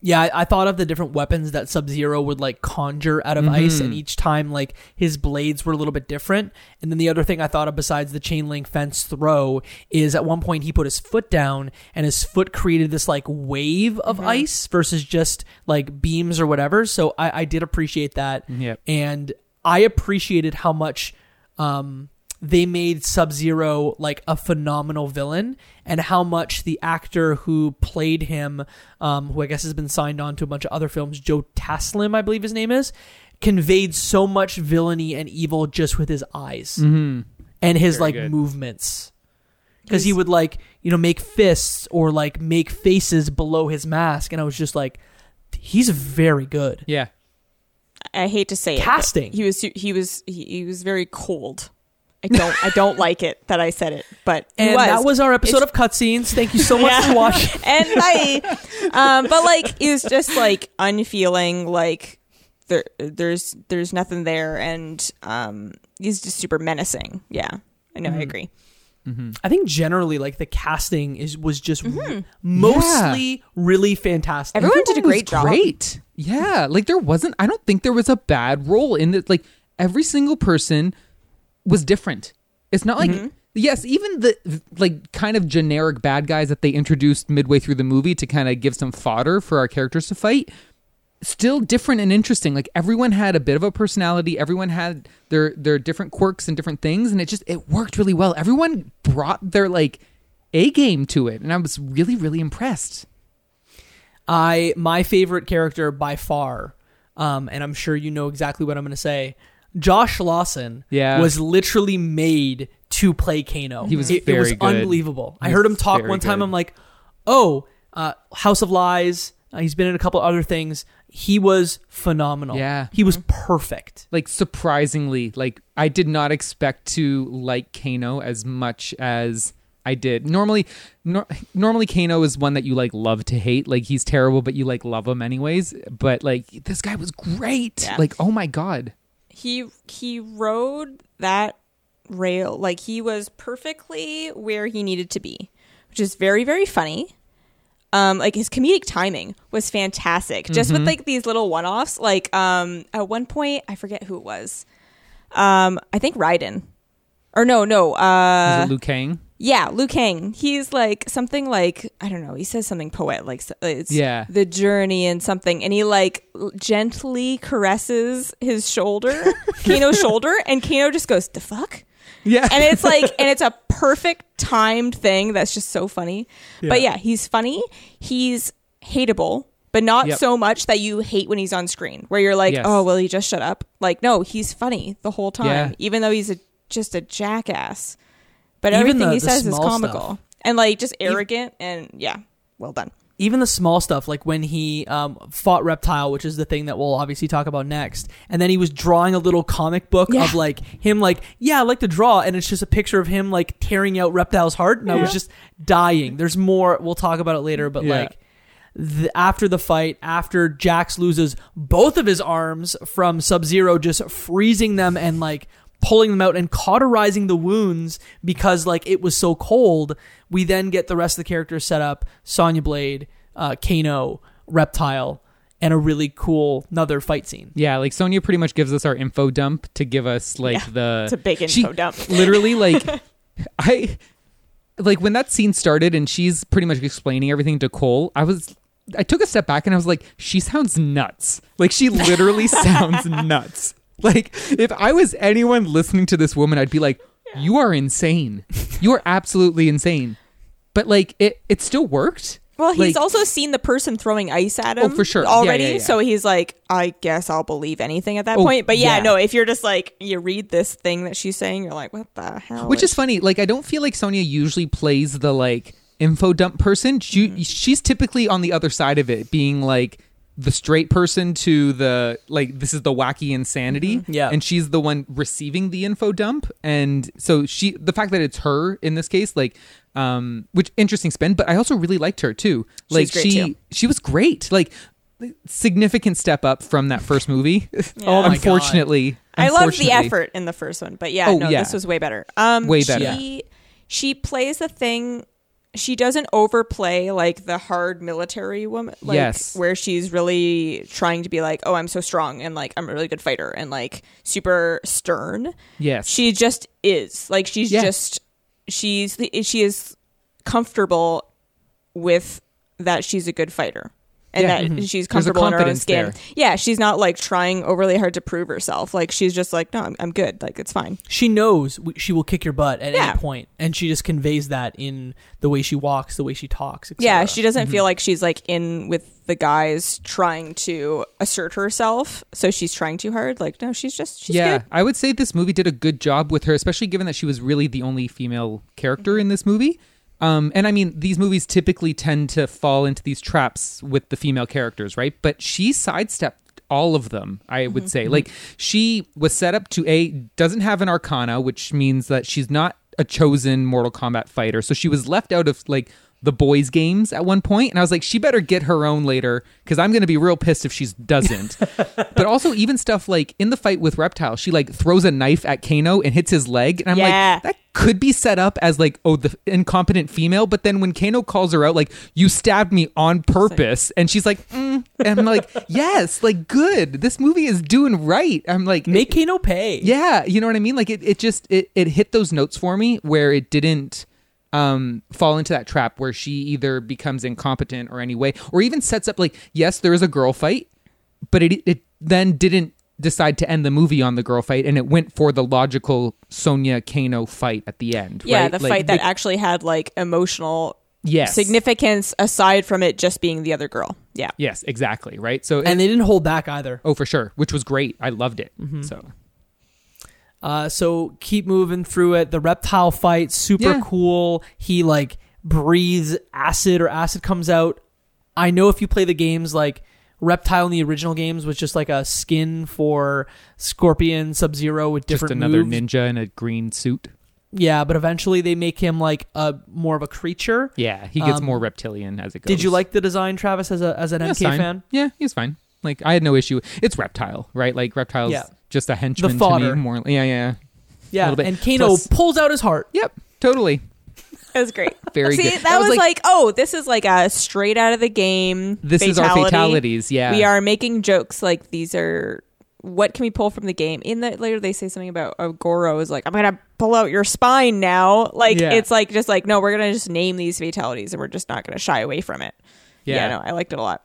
[SPEAKER 1] Yeah, I, I thought of the different weapons that Sub Zero would like conjure out of ice, and mm-hmm. each time like his blades were a little bit different. And then the other thing I thought of besides the chain link fence throw is at one point he put his foot down, and his foot created this like wave of mm-hmm. ice versus just like beams or whatever. So I, I did appreciate that,
[SPEAKER 4] Yep.
[SPEAKER 1] and I appreciated how much um, they made Sub Zero like a phenomenal villain, and how much the actor who played him, um, who I guess has been signed on to a bunch of other films, Joe Taslim, I believe his name is, conveyed so much villainy and evil just with his eyes and his
[SPEAKER 4] Very
[SPEAKER 1] like
[SPEAKER 4] good.
[SPEAKER 1] movements. Because he would like you know make fists or like make faces below his mask, and I was just like, he's very good.
[SPEAKER 4] yeah
[SPEAKER 3] I hate to say it.
[SPEAKER 1] Casting.
[SPEAKER 3] He was he was he, he was very cold. I don't I don't like it that I said it, but
[SPEAKER 1] And
[SPEAKER 3] was.
[SPEAKER 1] that was our episode
[SPEAKER 3] It's-
[SPEAKER 1] of cutscenes. Thank you so much
[SPEAKER 3] Yeah.
[SPEAKER 1] for watching.
[SPEAKER 3] and I, um, but like it was just like unfeeling. Like there, there's there's nothing there, and um, he's just super menacing. Yeah, I know. I agree.
[SPEAKER 1] I think generally, like the casting is was just mostly really fantastic.
[SPEAKER 3] Everyone did a great job.
[SPEAKER 4] great yeah like there wasn't i don't think there was a bad role in it like every single person was different. It's not like mm-hmm. yes even the like kind of generic bad guys that they introduced midway through the movie to kind of give some fodder for our characters to fight still different and interesting. Like everyone had a bit of a personality everyone had their their different quirks and different things and it just it worked really well. Everyone brought their like a game to it and i was really really impressed
[SPEAKER 1] I my favorite character by far, um, and I'm sure you know exactly what I'm going to say. Josh Lawson
[SPEAKER 4] Yeah.
[SPEAKER 1] was literally made to play Kano.
[SPEAKER 4] He was
[SPEAKER 1] it, it was
[SPEAKER 4] good.
[SPEAKER 1] unbelievable. I heard him talk one time.
[SPEAKER 4] good.
[SPEAKER 1] I'm like, oh, uh, House of Lies. Uh, he's been in a couple other things. He was phenomenal.
[SPEAKER 4] Yeah.
[SPEAKER 1] he was perfect.
[SPEAKER 4] like surprisingly like i did not expect to like kano as much as i did normally nor- normally kano is one that you like love to hate like he's terrible but you like love him anyways but like this guy was great
[SPEAKER 3] Yeah.
[SPEAKER 4] like oh my god
[SPEAKER 3] He he rode that rail like he was perfectly where he needed to be, which is very very funny. Um, like his comedic timing was fantastic. Just with like these little one-offs. Like um, at one point, I forget who it was. Um, I think Raiden, or no, no. Uh,
[SPEAKER 4] is it Liu Kang
[SPEAKER 3] yeah, Liu Kang. He's like something like I don't know. He says something poetic, like it's
[SPEAKER 4] Yeah.
[SPEAKER 3] the journey and something, and he like gently caresses his shoulder, Kano's shoulder, and Kano just goes the fuck,
[SPEAKER 4] yeah
[SPEAKER 3] and it's like, and it's a perfect timed thing that's just so funny. But yeah, he's funny. He's hateable but not
[SPEAKER 4] Yep.
[SPEAKER 3] so much that you hate when he's on screen. Where you're like,
[SPEAKER 4] Yes.
[SPEAKER 3] oh, will he just shut up? Like, no, he's funny the whole time,
[SPEAKER 4] Yeah.
[SPEAKER 3] even though he's a, just a jackass. But
[SPEAKER 1] Even
[SPEAKER 3] everything
[SPEAKER 1] the-
[SPEAKER 3] he
[SPEAKER 1] the
[SPEAKER 3] says is
[SPEAKER 1] small
[SPEAKER 3] comical
[SPEAKER 1] stuff.
[SPEAKER 3] and like just arrogant and yeah, well done.
[SPEAKER 1] even the small stuff like when he um, fought reptile which is the thing that we'll obviously talk about next and then he was drawing a little comic book
[SPEAKER 3] Yeah.
[SPEAKER 1] of like him like yeah i like to draw and it's just a picture of him like tearing out reptile's heart and i was just dying there's more we'll talk about it later but
[SPEAKER 4] Yeah.
[SPEAKER 1] like the, after the fight, after Jax loses both of his arms from Sub Zero, just freezing them and like pulling them out and cauterizing the wounds because like it was so cold, we then get the rest of the characters set up: Sonya Blade, uh, Kano, Reptile, and a really cool another fight scene.
[SPEAKER 4] Yeah, like Sonya pretty much gives us our info dump to give us like
[SPEAKER 3] Yeah,
[SPEAKER 4] the
[SPEAKER 3] it's a big
[SPEAKER 4] she-
[SPEAKER 3] dump.
[SPEAKER 4] literally like I like when that scene started and she's pretty much explaining everything to Cole, I was I took a step back and I was like, she sounds nuts. Like she literally sounds nuts. Like if I was anyone listening to this woman, I'd be like, you are insane. You are absolutely insane. But like it it still worked.
[SPEAKER 3] Well, he's
[SPEAKER 4] Like-
[SPEAKER 3] also seen the person throwing ice at him.
[SPEAKER 4] Oh, for sure. Yeah,
[SPEAKER 3] Already.
[SPEAKER 4] yeah, yeah.
[SPEAKER 3] So he's like, I guess I'll believe anything at that
[SPEAKER 4] Oh,
[SPEAKER 3] point. But yeah,
[SPEAKER 4] yeah.
[SPEAKER 3] no, if you're just like, you read this thing that she's saying, you're like, what the hell?
[SPEAKER 4] Which is funny. Like I don't feel like Sonya usually plays the like info dump person. She
[SPEAKER 3] Mm-hmm.
[SPEAKER 4] she's typically on the other side of it, being like the straight person to the like this is the wacky insanity.
[SPEAKER 3] Mm-hmm.
[SPEAKER 1] Yeah.
[SPEAKER 4] And she's the one receiving the info dump. And so she the fact that it's her in this case, like um which interesting spin, but I also really liked her too. Like
[SPEAKER 3] great,
[SPEAKER 4] she
[SPEAKER 3] too.
[SPEAKER 4] she was great. Like significant step up from that first movie.
[SPEAKER 1] Oh my God.
[SPEAKER 4] unfortunately.
[SPEAKER 3] I loved the effort in the first one, but yeah,
[SPEAKER 4] Oh,
[SPEAKER 3] no,
[SPEAKER 4] yeah.
[SPEAKER 3] this was way better. Um,
[SPEAKER 4] Way better.
[SPEAKER 3] She, she plays the thing. She doesn't overplay like the hard military woman, like
[SPEAKER 4] Yes.
[SPEAKER 3] where she's really trying to be like, "Oh, I'm so strong," and like I'm a really good fighter, and like super stern.
[SPEAKER 4] Yes.
[SPEAKER 3] She just is like she's
[SPEAKER 4] Yeah.
[SPEAKER 3] just she's she is comfortable with that she's a good fighter and
[SPEAKER 4] Yeah.
[SPEAKER 3] that
[SPEAKER 4] Mhm.
[SPEAKER 3] she's comfortable in her own skin.
[SPEAKER 4] there.
[SPEAKER 3] Yeah, she's not like trying overly hard to prove herself. Like she's just like, no, I'm, I'm good. Like it's fine.
[SPEAKER 1] She knows w- she will kick your butt at
[SPEAKER 3] Yeah.
[SPEAKER 1] any point, and she just conveys that in the way she walks, the way she talks. etc.
[SPEAKER 3] Yeah, she doesn't
[SPEAKER 4] Mm-hmm.
[SPEAKER 3] feel like she's like in with the guys trying to assert herself. So she's trying too hard. Like no, she's just she's
[SPEAKER 4] yeah,
[SPEAKER 3] good.
[SPEAKER 4] I would say this movie did a good job with her, especially given that she was really the only female character
[SPEAKER 3] Mm-hmm.
[SPEAKER 4] in this movie. Um, and I mean, these movies typically tend to fall into these traps with the female characters, right? But she sidestepped all of them, I would
[SPEAKER 3] Mm-hmm.
[SPEAKER 4] say. Like, she was set up to A, doesn't have an arcana, which means that she's not a chosen Mortal Kombat fighter. So she was left out of, like, the boys' games at one point, and I was like, she better get her own later because I'm going to be real pissed if she doesn't. but also, even stuff like in the fight with Reptile, she like throws a knife at Kano and hits his leg, and I'm
[SPEAKER 3] Yeah.
[SPEAKER 4] like, that could be set up as like, oh, the incompetent female. But then when Kano calls her out, like, you stabbed me on purpose, and she's like, mm. and I'm like, yes, like, good. This movie is doing right. I'm like,
[SPEAKER 1] make Kano pay.
[SPEAKER 4] yeah, you know what I mean? Like it, it just it, it hit those notes for me where it didn't um fall into that trap where she either becomes incompetent or any way or even sets up like yes there is a girl fight but it it then didn't decide to end the movie on the girl fight and it went for the logical Sonya Kano fight at the end
[SPEAKER 3] Yeah,
[SPEAKER 4] right?
[SPEAKER 3] the
[SPEAKER 4] Like,
[SPEAKER 3] fight that
[SPEAKER 4] the-
[SPEAKER 3] actually had like emotional
[SPEAKER 4] yes
[SPEAKER 3] significance aside from it just being the other girl. Yeah.
[SPEAKER 4] yes exactly right so
[SPEAKER 1] and they didn't hold back either.
[SPEAKER 4] oh for sure which was great I loved it
[SPEAKER 3] Mm-hmm.
[SPEAKER 4] so
[SPEAKER 1] Uh, so keep moving through it. The reptile fight, super
[SPEAKER 4] Yeah.
[SPEAKER 1] cool. He like breathes acid or acid comes out. I know if you play the games, like reptile in the original games was just like a skin for Scorpion, Sub Zero with different.
[SPEAKER 4] just another
[SPEAKER 1] moves.
[SPEAKER 4] ninja in a green suit
[SPEAKER 1] Yeah, but eventually they make him like a more of a creature.
[SPEAKER 4] yeah he gets
[SPEAKER 1] Um,
[SPEAKER 4] more reptilian as it goes
[SPEAKER 1] Did you like the design, Travis, as a as an
[SPEAKER 4] Yeah,
[SPEAKER 1] MK fan?
[SPEAKER 4] Yeah, he's fine. Like I had no issue. It's reptile, right? Like reptile's
[SPEAKER 1] Yeah.
[SPEAKER 4] Just a henchman to
[SPEAKER 1] fodder.
[SPEAKER 4] me. More, yeah, yeah.
[SPEAKER 1] Yeah,
[SPEAKER 4] little bit.
[SPEAKER 1] and Kano
[SPEAKER 4] Plus-
[SPEAKER 1] pulls out his heart.
[SPEAKER 4] Yep, totally.
[SPEAKER 3] That was great.
[SPEAKER 4] Very
[SPEAKER 3] See,
[SPEAKER 4] good.
[SPEAKER 3] that,
[SPEAKER 4] That was
[SPEAKER 3] was,
[SPEAKER 4] like-
[SPEAKER 3] like, oh, this is like a straight out of the game.
[SPEAKER 4] This is our fatalities. Yeah,
[SPEAKER 3] We are making jokes like these are what can we pull from the game? In that later they say something about uh, Goro is like, I'm gonna pull out your spine now. Like
[SPEAKER 4] Yeah.
[SPEAKER 3] it's like just like no, we're gonna just name these fatalities and we're just not gonna shy away from it.
[SPEAKER 4] Yeah.
[SPEAKER 3] no, I liked it a lot.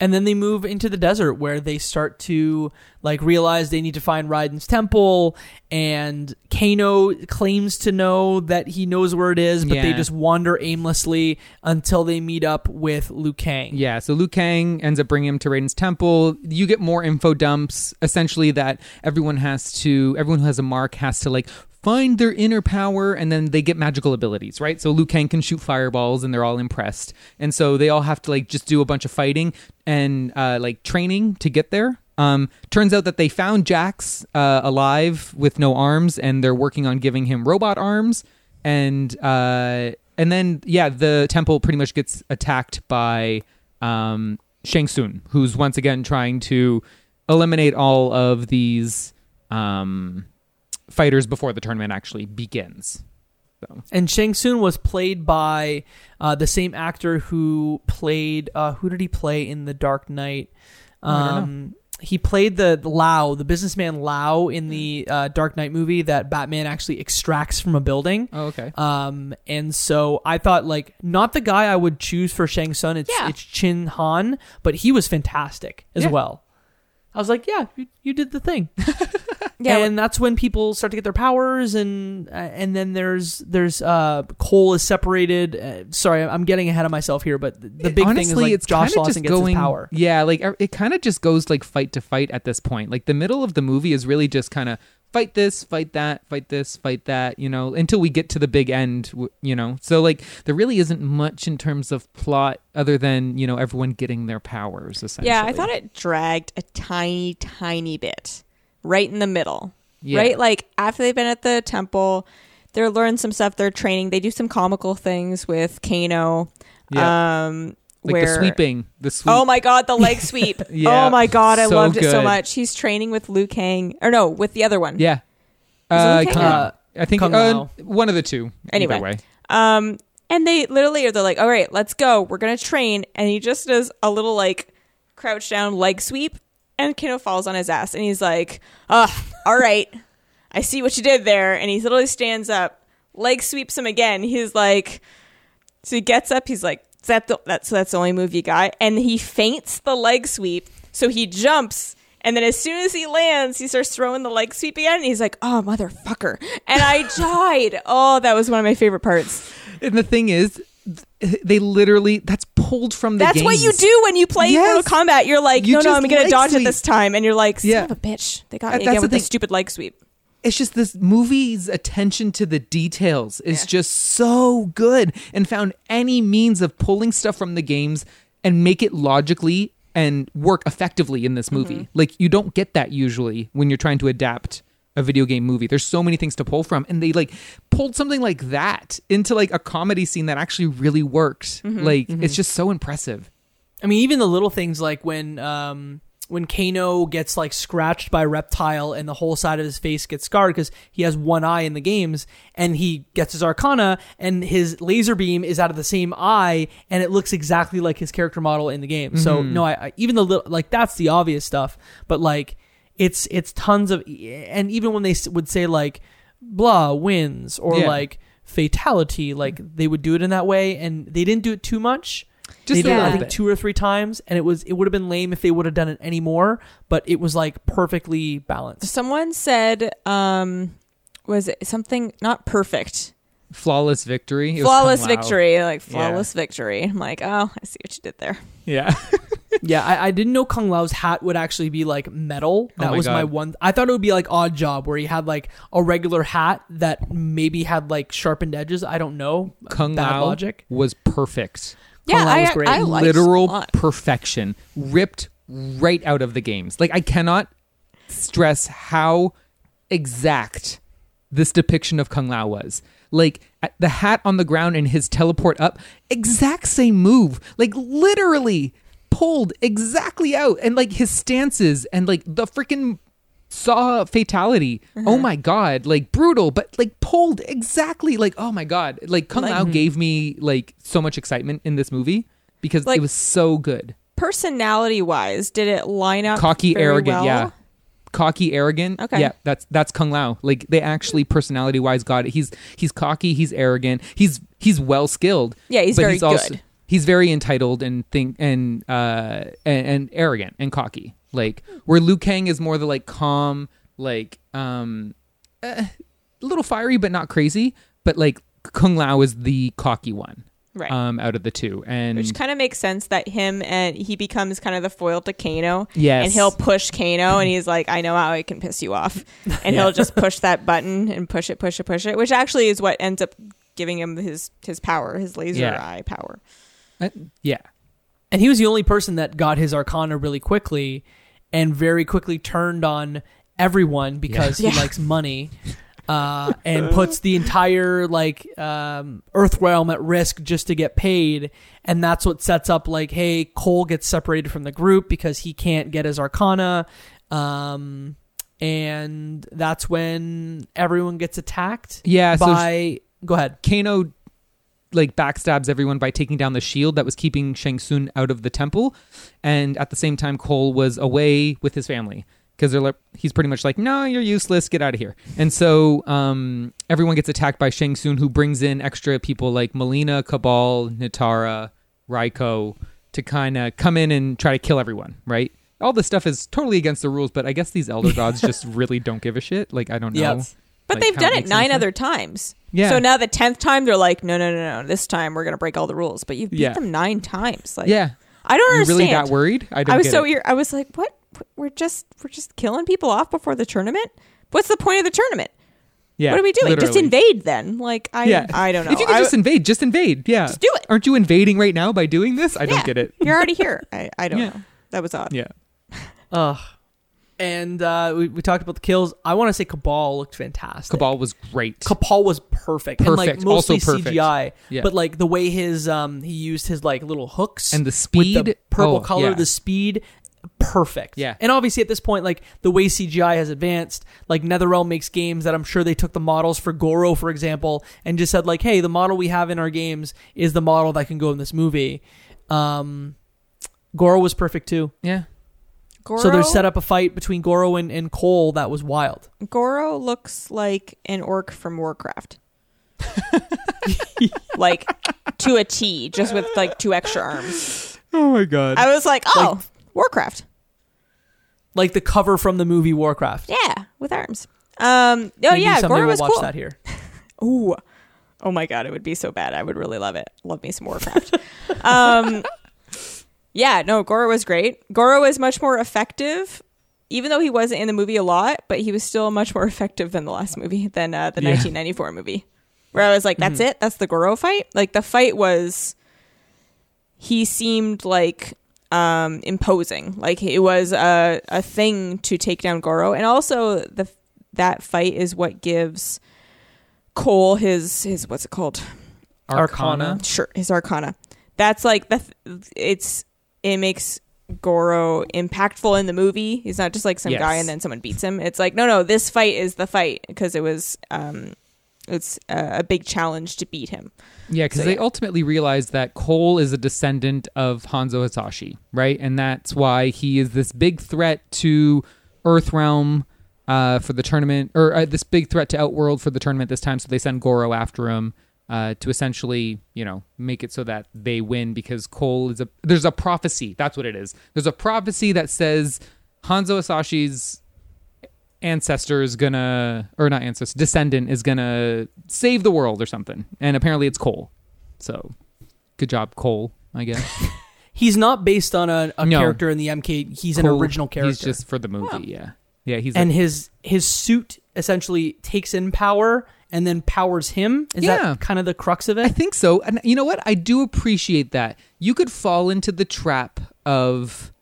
[SPEAKER 1] And then they move into the desert where they start to like realize they need to find Raiden's temple and Kano claims to know that he knows where it is but they just wander aimlessly until they meet up with Liu Kang.
[SPEAKER 4] Yeah, so Liu Kang ends up bringing him to Raiden's temple. You get more info dumps, essentially that everyone has to, everyone who has a mark has to like find their inner power, and then they get magical abilities, right? So Liu Kang can shoot fireballs, and they're all impressed, and so they all have to like just do a bunch of fighting and uh, like training to get there. Um, turns out that they found Jax uh, alive with no arms, and they're working on giving him robot arms. And uh, and then yeah, the temple pretty much gets attacked by um, Shang Tsung, who's once again trying to eliminate all of these um, fighters before the tournament actually begins. So
[SPEAKER 1] And Shang Tsung was played by uh, the same actor who played uh, who did he play in The Dark Knight?
[SPEAKER 4] I don't know.
[SPEAKER 1] Um, he played the, the Lau, the businessman Lau in the uh, Dark Knight movie that Batman actually extracts from a building.
[SPEAKER 4] oh okay.
[SPEAKER 1] Um, and so I thought like not the guy I would choose for Shang Tsung. It's
[SPEAKER 3] Yeah.
[SPEAKER 1] it's Chin Han, but he was fantastic as
[SPEAKER 4] Yeah.
[SPEAKER 1] well. I was like, yeah, you, you did the thing.
[SPEAKER 3] Yeah,
[SPEAKER 1] and that's when people start to get their powers, and uh, and then there's there's uh Cole is separated. Uh, sorry, I'm getting ahead of myself here, but the, the big
[SPEAKER 4] Honestly,
[SPEAKER 1] thing is like
[SPEAKER 4] it's
[SPEAKER 1] Josh
[SPEAKER 4] kinda
[SPEAKER 1] Lawson
[SPEAKER 4] just
[SPEAKER 1] gets
[SPEAKER 4] going,
[SPEAKER 1] his power.
[SPEAKER 4] Yeah, like er- it kind of just goes like fight to fight at this point. Like the middle of the movie is really just kind of fight this, fight that, fight this, fight that, you know, until we get to the big end, you know. So like there really isn't much in terms of plot other than, you know, everyone getting their powers essentially.
[SPEAKER 3] yeah, I thought it dragged a tiny, tiny bit right in the middle.
[SPEAKER 4] Yeah.
[SPEAKER 3] Right? Like after they've been at the temple, they're learning some stuff, they're training, they do some comical things with Kano.
[SPEAKER 4] Yeah.
[SPEAKER 3] Um
[SPEAKER 4] like
[SPEAKER 3] where
[SPEAKER 4] the sweeping, the sweep.
[SPEAKER 3] Oh my god, the leg sweep.
[SPEAKER 4] Yeah,
[SPEAKER 3] oh my god, I
[SPEAKER 4] so
[SPEAKER 3] loved it so much. He's training with Liu Kang. Or no, with the other one.
[SPEAKER 4] Yeah.
[SPEAKER 3] it
[SPEAKER 4] Uh,
[SPEAKER 3] okay?
[SPEAKER 1] Uh,
[SPEAKER 4] I think uh, one of the two.
[SPEAKER 3] Anyway.
[SPEAKER 4] Way.
[SPEAKER 3] Um, and they literally are they're like, all right, let's go. We're gonna train. And he just does a little like crouch down leg sweep, and Kano falls on his ass, and he's like, ah, all right, I see what you did there. And he literally stands up, leg sweeps him again. He's like, so he gets up. He's like, is that the, that's that's the only move you got? And he feints the leg sweep, so he jumps. And then as soon as he lands, he starts throwing the leg sweep again. And he's like, "Oh, motherfucker!" And I died. Oh, that was one of my favorite parts.
[SPEAKER 4] And the thing is, they literally that's pulled from the
[SPEAKER 3] That's what you do when you play
[SPEAKER 4] Yes.
[SPEAKER 3] Mortal Kombat. You're like,
[SPEAKER 4] You
[SPEAKER 3] no, no, I'm going to dodge
[SPEAKER 4] sweep.
[SPEAKER 3] it this time, and you're like, son
[SPEAKER 4] Yeah.
[SPEAKER 3] of a bitch, they got
[SPEAKER 4] Uh,
[SPEAKER 3] me
[SPEAKER 4] that's
[SPEAKER 3] again
[SPEAKER 4] the
[SPEAKER 3] with the stupid leg sweep.
[SPEAKER 4] It's just this movie's attention to the details is just so good and found any means of pulling stuff from the games and make it logically and work effectively in this movie.
[SPEAKER 3] Mm-hmm.
[SPEAKER 4] Like you don't get that usually when you're trying to adapt a video game movie. There's so many things to pull from and they like pulled something like that into like a comedy scene that actually really worked.
[SPEAKER 3] Mm-hmm.
[SPEAKER 4] Like it's just so impressive.
[SPEAKER 1] I mean, even the little things like when um when Kano gets like scratched by a reptile and the whole side of his face gets scarred because he has one eye in the games and he gets his arcana and his laser beam is out of the same eye and it looks exactly like his character model in the game. So no, I, I even the little like that's the obvious stuff, but like it's it's tons of and even when they would say like blah wins or
[SPEAKER 4] Yeah.
[SPEAKER 1] like fatality like they would do it in that way and they didn't do it too much
[SPEAKER 4] Just
[SPEAKER 1] they
[SPEAKER 4] a
[SPEAKER 1] did it, I
[SPEAKER 4] little
[SPEAKER 1] think
[SPEAKER 4] bit.
[SPEAKER 1] two or three times, and it was it would have been lame if they would have done it any more. But it was like perfectly balanced.
[SPEAKER 3] Someone said, um, was it something not perfect?
[SPEAKER 4] Flawless victory. It
[SPEAKER 3] flawless
[SPEAKER 4] Kung
[SPEAKER 3] victory, like flawless victory. I'm like, oh, I see what you did there.
[SPEAKER 4] Yeah.
[SPEAKER 1] yeah, I, I didn't know Kung Lao's hat would actually be like metal.
[SPEAKER 4] Oh
[SPEAKER 1] That
[SPEAKER 4] my
[SPEAKER 1] was my
[SPEAKER 4] God.
[SPEAKER 1] one. I thought it would be like Oddjob, where he had like a regular hat that maybe had like sharpened edges. I don't know.
[SPEAKER 4] Kung
[SPEAKER 1] Bad
[SPEAKER 4] Lao
[SPEAKER 1] logic.
[SPEAKER 4] was perfect.
[SPEAKER 1] Kung
[SPEAKER 3] Yeah,
[SPEAKER 1] Lao was
[SPEAKER 3] I,
[SPEAKER 1] great.
[SPEAKER 3] I liked
[SPEAKER 4] literal
[SPEAKER 3] lot.
[SPEAKER 4] perfection ripped right out of the games like i cannot stress how exact this depiction of kung lao was like the hat on the ground and his teleport up exact same move like literally pulled exactly out and like his stances and like the freaking saw fatality oh uh-huh. my god like brutal but like pulled exactly like oh my god like kung
[SPEAKER 3] Like-
[SPEAKER 4] lao gave me like so much excitement in this movie because
[SPEAKER 3] Like-
[SPEAKER 4] it was so good
[SPEAKER 3] Personality wise, did it line up
[SPEAKER 4] cocky arrogant
[SPEAKER 3] well?
[SPEAKER 4] yeah cocky arrogant
[SPEAKER 3] Okay.
[SPEAKER 4] yeah that's that's kung lao like they actually personality wise got it he's he's cocky he's arrogant he's he's well skilled
[SPEAKER 3] Yeah, he's very
[SPEAKER 4] he's also
[SPEAKER 3] good.
[SPEAKER 4] He's very entitled and think and uh and, and arrogant and cocky. Like where Liu Kang is more the like calm, like um eh, a little fiery but not crazy. But like Kung Lao is the cocky one.
[SPEAKER 3] Right.
[SPEAKER 4] Um, out of the two, and
[SPEAKER 3] Which kind of makes sense that him and he becomes kind of the foil to Kano.
[SPEAKER 4] Yes.
[SPEAKER 3] And he'll push Kano and he's like, I know how I can piss you off. And he'll just push that button and push it, push it, push it, which actually is what ends up giving him his his power, his laser
[SPEAKER 4] Yeah.
[SPEAKER 3] eye power.
[SPEAKER 4] Uh, yeah,
[SPEAKER 1] And he was the only person that got his Arcana really quickly and very quickly turned on everyone because
[SPEAKER 3] Yeah.
[SPEAKER 1] he likes money. Uh, and puts the entire like um, Earth realm at risk just to get paid, and that's what sets up like, hey, Cole gets separated from the group because he can't get his Arcana, um, and that's when everyone gets attacked.
[SPEAKER 4] Yeah, so
[SPEAKER 1] by go ahead.
[SPEAKER 4] Kano like backstabs everyone by taking down the shield that was keeping Shang Tsung out of the temple, and at the same time, Cole was away with his family because they're like, he's pretty much like, no, you're useless, get out of here. And so um, everyone gets attacked by Shang Tsung, who brings in extra people like Melina, Cabal, Nitara, Reiko to kind of come in and try to kill everyone, right? All this stuff is totally against the rules, but I guess these elder gods just really don't give a shit. Like I don't know.
[SPEAKER 1] Yeah.
[SPEAKER 3] But
[SPEAKER 4] like,
[SPEAKER 3] they've done it
[SPEAKER 4] makes
[SPEAKER 3] nine other times.
[SPEAKER 4] Yeah.
[SPEAKER 3] So now the tenth time they're like, no, no, no, no. This time we're gonna break all the rules. But you've beat
[SPEAKER 4] Yeah.
[SPEAKER 3] them nine times. Like,
[SPEAKER 4] Yeah,
[SPEAKER 3] I don't
[SPEAKER 4] you
[SPEAKER 3] understand.
[SPEAKER 4] really that worried? I don't.
[SPEAKER 3] I was
[SPEAKER 4] get
[SPEAKER 3] so
[SPEAKER 4] it.
[SPEAKER 3] ir- I was like, what? We're just we're just killing people off before the tournament. What's the point of the tournament?
[SPEAKER 4] Yeah,
[SPEAKER 3] what are we doing? Just
[SPEAKER 4] literally.
[SPEAKER 3] invade then? Like I
[SPEAKER 4] Yeah.
[SPEAKER 3] I don't know.
[SPEAKER 4] If you could
[SPEAKER 3] I-
[SPEAKER 4] just invade, just invade. Yeah.
[SPEAKER 3] Just do it.
[SPEAKER 4] Aren't you invading right now by doing this? I
[SPEAKER 3] yeah,
[SPEAKER 4] don't get it.
[SPEAKER 3] You're already here. I, I don't
[SPEAKER 4] Yeah.
[SPEAKER 3] know. That was odd.
[SPEAKER 4] Yeah.
[SPEAKER 1] Ugh. And uh, we, we talked about the kills. I want to say Cabal looked fantastic.
[SPEAKER 4] Cabal was great.
[SPEAKER 1] Cabal was perfect. And like
[SPEAKER 4] Perfect.
[SPEAKER 1] mostly
[SPEAKER 4] Also perfect.
[SPEAKER 1] CGI.
[SPEAKER 4] Yeah.
[SPEAKER 1] But like the way his um he used his like little hooks
[SPEAKER 4] And the speed.
[SPEAKER 1] the purple
[SPEAKER 4] Oh,
[SPEAKER 1] color,
[SPEAKER 4] yeah.
[SPEAKER 1] the speed perfect.
[SPEAKER 4] Yeah.
[SPEAKER 1] And obviously at this point, like the way CGI has advanced, like NetherRealm makes games that I'm sure they took the models for Goro, for example, and just said like, hey, the model we have in our games is the model that can go in this movie. Um Goro was perfect too.
[SPEAKER 4] Yeah.
[SPEAKER 3] Goro,
[SPEAKER 1] So they set up a fight between Goro and, and Cole that was wild.
[SPEAKER 3] Goro looks like an orc from Warcraft. like to a T, just with like two extra arms.
[SPEAKER 4] Oh my god.
[SPEAKER 3] I was like, oh, Warcraft.
[SPEAKER 1] Like the cover from the movie Warcraft.
[SPEAKER 3] Yeah, with arms. Um. Oh
[SPEAKER 1] Maybe
[SPEAKER 3] yeah,
[SPEAKER 1] someday
[SPEAKER 3] Goro
[SPEAKER 1] we'll
[SPEAKER 3] was
[SPEAKER 1] watch
[SPEAKER 3] cool.
[SPEAKER 1] that here.
[SPEAKER 3] Ooh. Oh my god, it would be so bad. I would really love it. Love me some Warcraft. um Yeah, no, Goro was great. Goro was much more effective, even though he wasn't in the movie a lot, but he was still much more effective than the last movie, than uh, the
[SPEAKER 4] Yeah.
[SPEAKER 3] 1994 movie. Where I was like, that's it? That's the Goro fight? Like the fight was he seemed like um imposing. Like it was a a thing to take down Goro. And also the that fight is what gives Cole his his what's it called?
[SPEAKER 1] Arcana.
[SPEAKER 3] Sure, his Arcana. That's like the it's it makes Goro impactful in the movie. He's not just like some
[SPEAKER 4] Yes.
[SPEAKER 3] guy and then someone beats him. It's like no, no, this fight is the fight because it was um it's a, a big challenge to beat him.
[SPEAKER 4] Yeah, because
[SPEAKER 3] So,
[SPEAKER 4] they
[SPEAKER 3] yeah.
[SPEAKER 4] ultimately realize that Cole is a descendant of Hanzo Hasashi, right? And that's why he is this big threat to Earthrealm uh, for the tournament, or uh, this big threat to Outworld for the tournament this time. So they send Goro after him uh, to essentially, you know, make it so that they win because Cole is a. There's a prophecy. That's what it is. There's a prophecy that says Hanzo Hasashi's ancestor is gonna or not ancestor descendant is gonna save the world or something and apparently it's cole so good job cole i guess
[SPEAKER 1] He's not based on a, a
[SPEAKER 4] No.
[SPEAKER 1] character in the MK. He's an original character.
[SPEAKER 4] he's just for the movie
[SPEAKER 3] Oh.
[SPEAKER 4] yeah yeah he's
[SPEAKER 1] and
[SPEAKER 4] a,
[SPEAKER 1] his his suit essentially takes in power and then powers him. Is
[SPEAKER 4] Yeah.
[SPEAKER 1] that kind of the crux of it?
[SPEAKER 4] i think so and you know what i do appreciate that you could fall into the trap of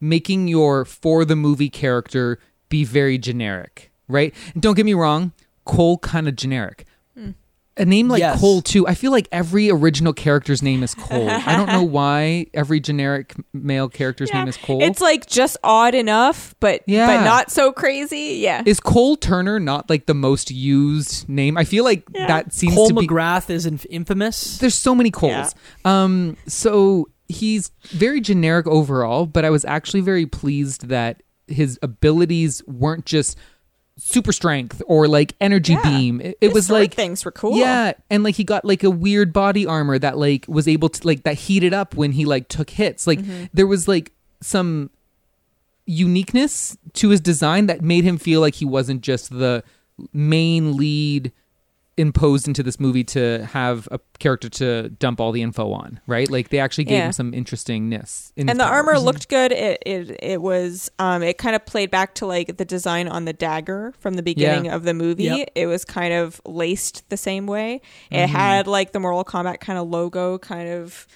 [SPEAKER 4] making your for the movie character be very generic right and don't get me wrong cole kind of generic a name like
[SPEAKER 1] Yes.
[SPEAKER 4] Cole too. I feel like every original character's name is Cole. I don't know why every generic male character's name is Cole.
[SPEAKER 3] It's like just odd enough, but
[SPEAKER 4] Yeah.
[SPEAKER 3] but not so crazy. Yeah.
[SPEAKER 4] is Cole Turner not like the most used name? I feel like
[SPEAKER 3] Yeah.
[SPEAKER 4] that seems
[SPEAKER 1] Cole
[SPEAKER 4] to be.
[SPEAKER 1] McGrath is inf- infamous.
[SPEAKER 4] There's so many Coles. Um, so he's very generic overall, but I was actually very pleased that his abilities weren't just super strength or like energy
[SPEAKER 3] Yeah.
[SPEAKER 4] beam. It, it was like
[SPEAKER 3] things were cool.
[SPEAKER 4] Yeah, and like he got like a weird body armor that like was able to like that heated up when he like took hits. Like
[SPEAKER 3] Mm-hmm.
[SPEAKER 4] there was like some uniqueness to his design that made him feel like he wasn't just the main lead imposed into this movie to have a character to dump all the info on, right? Like they actually gave
[SPEAKER 3] Yeah.
[SPEAKER 4] him some interestingness. In
[SPEAKER 3] and the armor looked good. It it it was um it kind of played back to like the design on the dagger from the beginning of the movie.
[SPEAKER 1] Yep.
[SPEAKER 3] It was kind of laced the same way. It
[SPEAKER 4] Mm-hmm.
[SPEAKER 3] had like the Mortal Kombat kind of logo kind of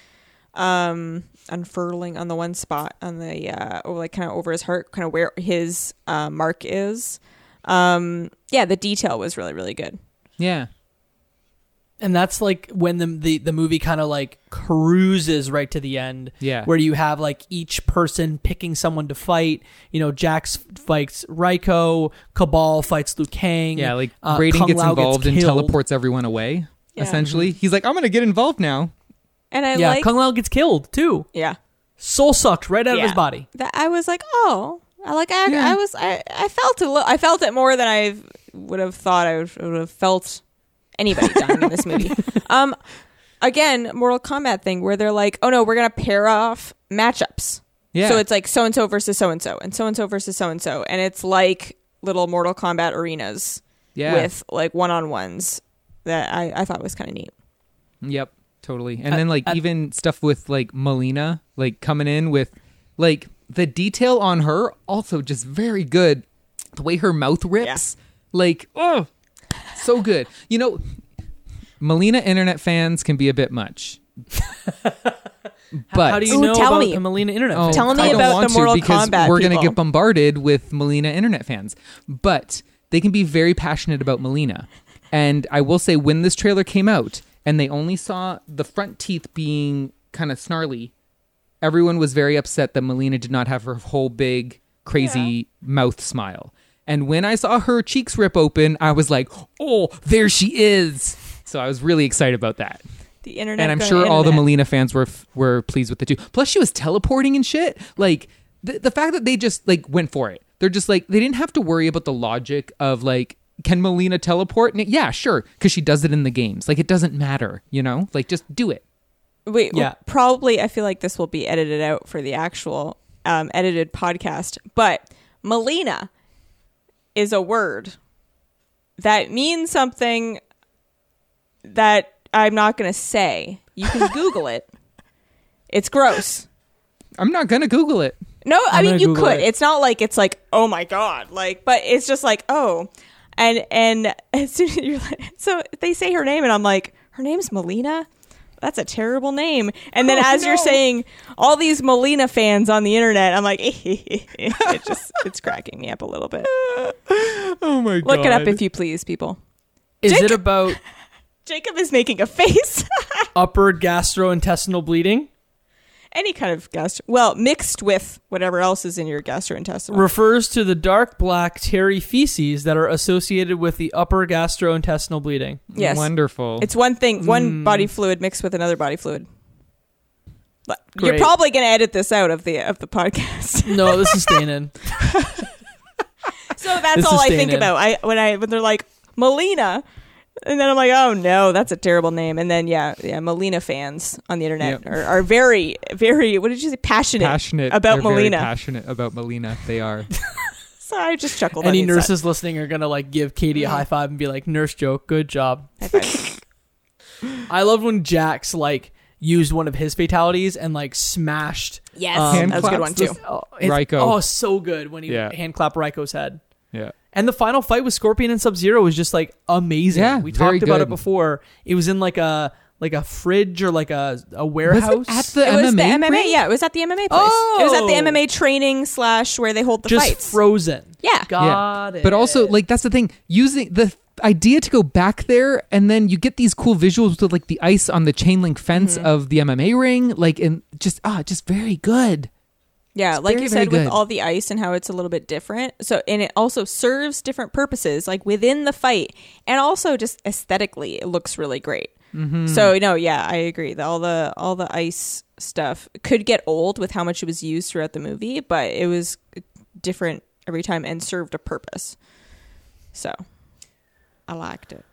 [SPEAKER 3] um unfurling on the one spot on the uh or like kind of over his heart kind of where his uh, mark is. Um yeah, the detail was really really good.
[SPEAKER 4] Yeah.
[SPEAKER 1] and that's like when the the, the movie kind of like cruises right to the end
[SPEAKER 4] Yeah.
[SPEAKER 1] where you have like each person picking someone to fight you know jax fights Reiko, cabal fights liu kang
[SPEAKER 4] Yeah, like
[SPEAKER 1] uh,
[SPEAKER 4] Raiden
[SPEAKER 1] Kung
[SPEAKER 4] gets
[SPEAKER 1] Lao
[SPEAKER 4] involved and teleports everyone away.
[SPEAKER 3] Yeah.
[SPEAKER 4] Essentially, he's like, "I'm gonna get involved now."
[SPEAKER 3] And I
[SPEAKER 1] yeah
[SPEAKER 3] like
[SPEAKER 1] kung lao gets killed too
[SPEAKER 3] yeah.
[SPEAKER 1] soul sucked right out of his body
[SPEAKER 3] that I was like, oh, I like I,
[SPEAKER 4] Yeah.
[SPEAKER 3] I was I, I felt a little, I felt it more than I would have thought I would, would have felt anybody done in this movie. Um, again, Mortal Kombat thing where they're like, oh no, we're gonna pair off matchups.
[SPEAKER 4] Yeah.
[SPEAKER 3] So it's like so and so versus so and so, and so and so versus so and so, and it's like little Mortal Kombat arenas
[SPEAKER 4] yeah.
[SPEAKER 3] with like one on ones that I, I thought was kind of neat.
[SPEAKER 4] Yep, totally. And
[SPEAKER 1] At-
[SPEAKER 4] then like
[SPEAKER 1] at-
[SPEAKER 4] even stuff with like Melina, like coming in with like the detail on her also just very good. The way her mouth rips, like oh, so good. You know, Mileena internet fans can be a bit much. but
[SPEAKER 1] how do you
[SPEAKER 3] Ooh,
[SPEAKER 1] know
[SPEAKER 3] tell
[SPEAKER 1] about
[SPEAKER 3] me.
[SPEAKER 1] the Mileena internet
[SPEAKER 4] Oh.
[SPEAKER 3] Tell me
[SPEAKER 4] I don't
[SPEAKER 3] about
[SPEAKER 4] want
[SPEAKER 3] the
[SPEAKER 4] to
[SPEAKER 3] Mortal
[SPEAKER 4] because
[SPEAKER 3] Kombat
[SPEAKER 4] We're gonna get bombarded with Mileena internet fans, but they can be very passionate about Mileena. And I will say, when this trailer came out, and they only saw the front teeth being kind of snarly, everyone was very upset that Mileena did not have her whole big crazy mouth smile. And when I saw her cheeks rip open, I was like, "Oh, there she is!" So I was really excited about that
[SPEAKER 3] The internet,
[SPEAKER 4] and I'm sure all the. Mileena fans were were pleased with the two. Plus, she was teleporting and shit. Like the the fact that they just like went for it. They're just like they didn't have to worry about the logic of like can Mileena teleport? Yeah, sure, because she does it in the games. Like it doesn't matter, you know. Like just do it.
[SPEAKER 3] Wait,
[SPEAKER 1] Yeah.
[SPEAKER 3] probably. I feel like this will be edited out for the actual um, edited podcast. But Melina is a word that means something that I'm not going to say. You can Google it. It's gross.
[SPEAKER 4] I'm not gonna Google it.
[SPEAKER 3] No, I
[SPEAKER 1] I'm
[SPEAKER 3] mean you
[SPEAKER 1] Google
[SPEAKER 3] could.
[SPEAKER 1] it.
[SPEAKER 3] It's not like it's like oh my god, like, but it's just like oh, and and as soon as you're like, so they say her name, and I'm like, her name's Mileena. That's a terrible name. And then
[SPEAKER 4] Oh,
[SPEAKER 3] as you're saying all these Mileena fans on the internet, I'm like, it just it's cracking me up a little bit.
[SPEAKER 4] Oh my
[SPEAKER 3] Look it up if you please, people.
[SPEAKER 1] is
[SPEAKER 3] Jake-
[SPEAKER 1] it about
[SPEAKER 3] Jacob is making a face.
[SPEAKER 1] upper gastrointestinal bleeding
[SPEAKER 3] Any kind of gastro, well, mixed with whatever else is in your gastrointestinal.
[SPEAKER 1] refers to the dark black terry feces that are associated with the upper gastrointestinal bleeding.
[SPEAKER 3] yes,
[SPEAKER 4] Wonderful.
[SPEAKER 3] It's one thing, one
[SPEAKER 1] Mm.
[SPEAKER 3] body fluid mixed with another body fluid. But You're probably going to edit this out of the of the podcast.
[SPEAKER 1] No, this is staying in.
[SPEAKER 3] so that's
[SPEAKER 1] This
[SPEAKER 3] all I think
[SPEAKER 1] in.
[SPEAKER 3] about. I when I when they're like Mileena, and then I'm like, oh no, that's a terrible name. And then yeah, yeah, Mileena fans on the internet
[SPEAKER 4] Yep.
[SPEAKER 3] are, are very very what did you say passionate,
[SPEAKER 4] passionate
[SPEAKER 3] about
[SPEAKER 4] They're very
[SPEAKER 3] Mileena.
[SPEAKER 4] passionate about Mileena. They are.
[SPEAKER 3] so I just chuckled.
[SPEAKER 1] Any
[SPEAKER 3] the inside.
[SPEAKER 1] nurses listening are gonna like give Katie a high five and be like, "Nurse joke, good job."
[SPEAKER 3] High five.
[SPEAKER 1] I love when Jax like used one of his fatalities and like smashed.
[SPEAKER 3] Yes,
[SPEAKER 1] Um,
[SPEAKER 3] that was a good one
[SPEAKER 4] claps
[SPEAKER 3] too.
[SPEAKER 1] Oh, it's-
[SPEAKER 4] Reiko.
[SPEAKER 1] Oh, so good when he
[SPEAKER 4] Yeah.
[SPEAKER 1] hand clapped Reiko's head.
[SPEAKER 4] Yeah.
[SPEAKER 1] And the final fight with Scorpion and Sub Zero was just like amazing.
[SPEAKER 4] Yeah,
[SPEAKER 1] we
[SPEAKER 4] very
[SPEAKER 1] talked about it before. It was in like a like a fridge or like a a
[SPEAKER 4] Was
[SPEAKER 1] warehouse.
[SPEAKER 4] it at the
[SPEAKER 3] It was
[SPEAKER 4] MMA?
[SPEAKER 3] the MMA.
[SPEAKER 4] ring?
[SPEAKER 3] Yeah, it was at the MMA place. Oh! It was at the
[SPEAKER 1] Oh.
[SPEAKER 3] MMA training slash where they hold the
[SPEAKER 1] just
[SPEAKER 3] fights.
[SPEAKER 1] frozen.
[SPEAKER 3] yeah.
[SPEAKER 1] Got it.
[SPEAKER 4] But also, like that's the thing. Using the idea to go back there, and then you get these cool visuals with like the ice on the chain link fence
[SPEAKER 3] Mm-hmm.
[SPEAKER 4] of the MMA ring, like and just ah, just very good.
[SPEAKER 3] Yeah,
[SPEAKER 4] It's
[SPEAKER 3] like
[SPEAKER 4] very,
[SPEAKER 3] you said, with all the ice and how it's a little bit different. So, and it also serves different purposes, like within the fight, and also just aesthetically, it looks really great.
[SPEAKER 4] Mm-hmm.
[SPEAKER 3] So, no, yeah, I agree. The, all the all the ice stuff could get old with how much it was used throughout the movie, but it was different every time and served a purpose. So I liked it.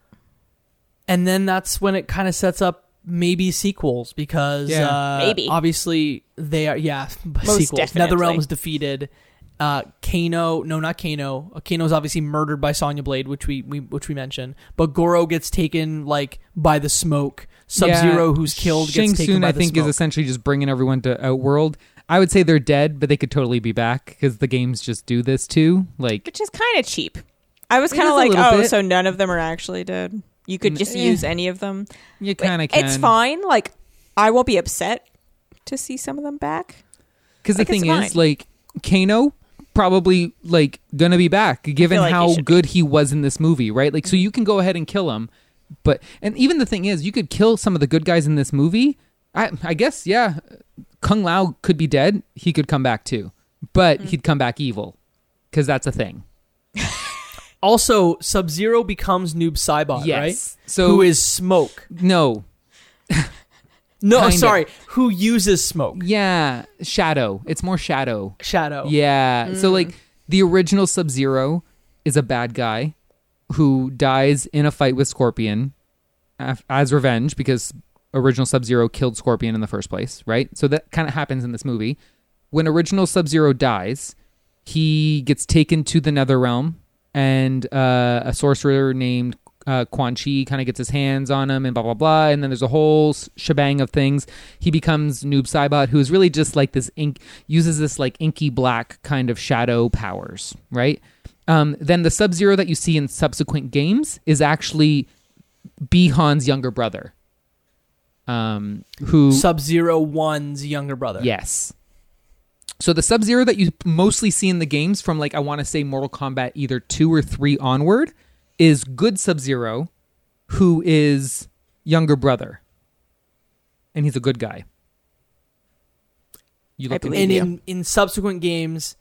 [SPEAKER 1] and then that's when it kind of sets up maybe sequels because
[SPEAKER 4] Yeah.
[SPEAKER 1] uh,
[SPEAKER 3] Maybe.
[SPEAKER 1] obviously they are yeah sequels.
[SPEAKER 3] definitely.
[SPEAKER 1] NetherRealm's defeated. Uh, Kano, no, not Kano. Uh, Kano's obviously murdered by Sonya Blade, which we, we which we mentioned. But Goro gets taken like by the smoke. Sub Zero,
[SPEAKER 4] Yeah.
[SPEAKER 1] who's killed,
[SPEAKER 4] Shang
[SPEAKER 1] gets taken
[SPEAKER 4] Tsung,
[SPEAKER 1] by
[SPEAKER 4] I
[SPEAKER 1] the
[SPEAKER 4] think,
[SPEAKER 1] smoke.
[SPEAKER 4] is essentially just bringing everyone to Outworld. I would say they're dead, but they could totally be back because the games just do this too. Like,
[SPEAKER 3] Which is kind of cheap. I was
[SPEAKER 4] It
[SPEAKER 3] kind
[SPEAKER 4] is
[SPEAKER 3] of
[SPEAKER 4] a
[SPEAKER 3] like,
[SPEAKER 4] little
[SPEAKER 3] oh,
[SPEAKER 4] bit.
[SPEAKER 3] so none of them are actually dead. You could
[SPEAKER 4] Mm,
[SPEAKER 3] just
[SPEAKER 4] eh.
[SPEAKER 3] use any of them.
[SPEAKER 4] you kind of can.
[SPEAKER 3] It's fine. Like, I won't be upset to see some of them back.
[SPEAKER 4] Because
[SPEAKER 3] Like,
[SPEAKER 4] the thing is, like, Kano probably like gonna be back given
[SPEAKER 3] like he
[SPEAKER 4] how
[SPEAKER 3] be.
[SPEAKER 4] good he was in this movie, right? Like, so you can go ahead and kill him, but and even the thing is, you could kill some of the good guys in this movie. I I guess yeah, Kung Lao could be dead. He could come back too, but
[SPEAKER 3] Mm.
[SPEAKER 4] he'd come back evil because that's a thing.
[SPEAKER 1] also, Sub Zero becomes Noob Saibot,
[SPEAKER 4] yes.
[SPEAKER 1] right?
[SPEAKER 4] So
[SPEAKER 1] who is smoke?
[SPEAKER 4] no?
[SPEAKER 1] No,
[SPEAKER 4] Kinda.
[SPEAKER 1] sorry, who uses smoke?
[SPEAKER 4] Yeah, Shadow. It's more Shadow.
[SPEAKER 1] Shadow.
[SPEAKER 4] Yeah. So like mm. the original Sub Zero is a bad guy who dies in a fight with Scorpion as revenge because original Sub Zero killed Scorpion in the first place, right? So that kind of happens in this movie. When original Sub Zero dies, he gets taken to the Nether Realm, and uh, a sorcerer named uh, Quan Chi kind of gets his hands on him, and blah blah blah. And then there's a whole shebang of things. He becomes Noob Saibot, who is really just like this ink uses this like inky black kind of shadow powers, right? Um, then the Sub Zero that you see in subsequent games is actually Bi-Han's younger brother, um, who
[SPEAKER 1] Sub Zero One's younger brother.
[SPEAKER 4] Yes. So the Sub Zero that you mostly see in the games from like I want to say Mortal Kombat either two or three onward is good Sub Zero, who is younger brother, and he's a good guy. You look
[SPEAKER 1] And in, in subsequent games,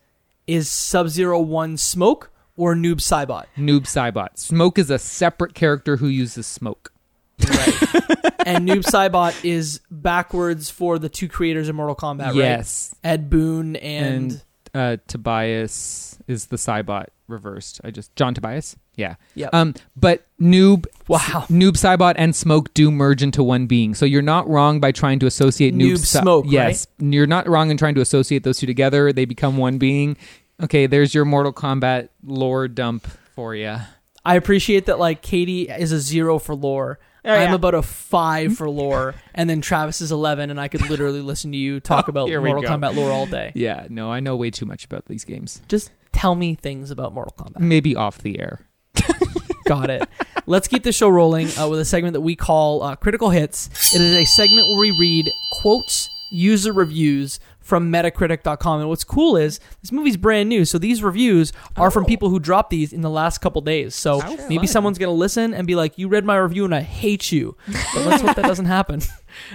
[SPEAKER 1] is Sub Zero One Smoke or Noob Saibot?
[SPEAKER 4] Noob Saibot. Smoke is a separate character who uses smoke.
[SPEAKER 1] and Noob Saibot is backwards for the two creators of Mortal Kombat, right?
[SPEAKER 4] yes,
[SPEAKER 1] Ed Boon and,
[SPEAKER 4] and uh, Tobias is the Saibot reversed. I just John Tobias. Yeah.
[SPEAKER 1] Yep.
[SPEAKER 4] Um, but Noob,
[SPEAKER 1] Wow.
[SPEAKER 4] Noob Saibot and Smoke do merge into one being. So you're not wrong by trying to associate Noob,
[SPEAKER 1] Noob
[SPEAKER 4] Sa-
[SPEAKER 1] Smoke,
[SPEAKER 4] Yes, you're not wrong in trying to associate those two together. They become one being. Okay, there's your Mortal Kombat lore dump for you.
[SPEAKER 1] I appreciate that like Katie is a zero for lore.
[SPEAKER 3] Oh,
[SPEAKER 1] I'm about a five for lore, and then Travis is eleven, and I could literally listen to you talk about
[SPEAKER 4] Here we
[SPEAKER 1] Mortal
[SPEAKER 4] go.
[SPEAKER 1] Kombat lore all day.
[SPEAKER 4] Yeah, no, I know way too much about these games.
[SPEAKER 1] Just tell me things about Mortal Kombat.
[SPEAKER 4] Maybe off the air.
[SPEAKER 1] Got it. Let's keep the show rolling uh, with a segment that we call uh, Critical Hits. It is a segment where we read quotes, user reviews from Metacritic.com. And what's cool is this movie's brand new, so these reviews are from people who dropped these in the last couple days. So
[SPEAKER 4] How
[SPEAKER 1] maybe
[SPEAKER 4] fun.
[SPEAKER 1] someone's going to listen and be like, "You read my review and I hate you." But let's hope that doesn't happen.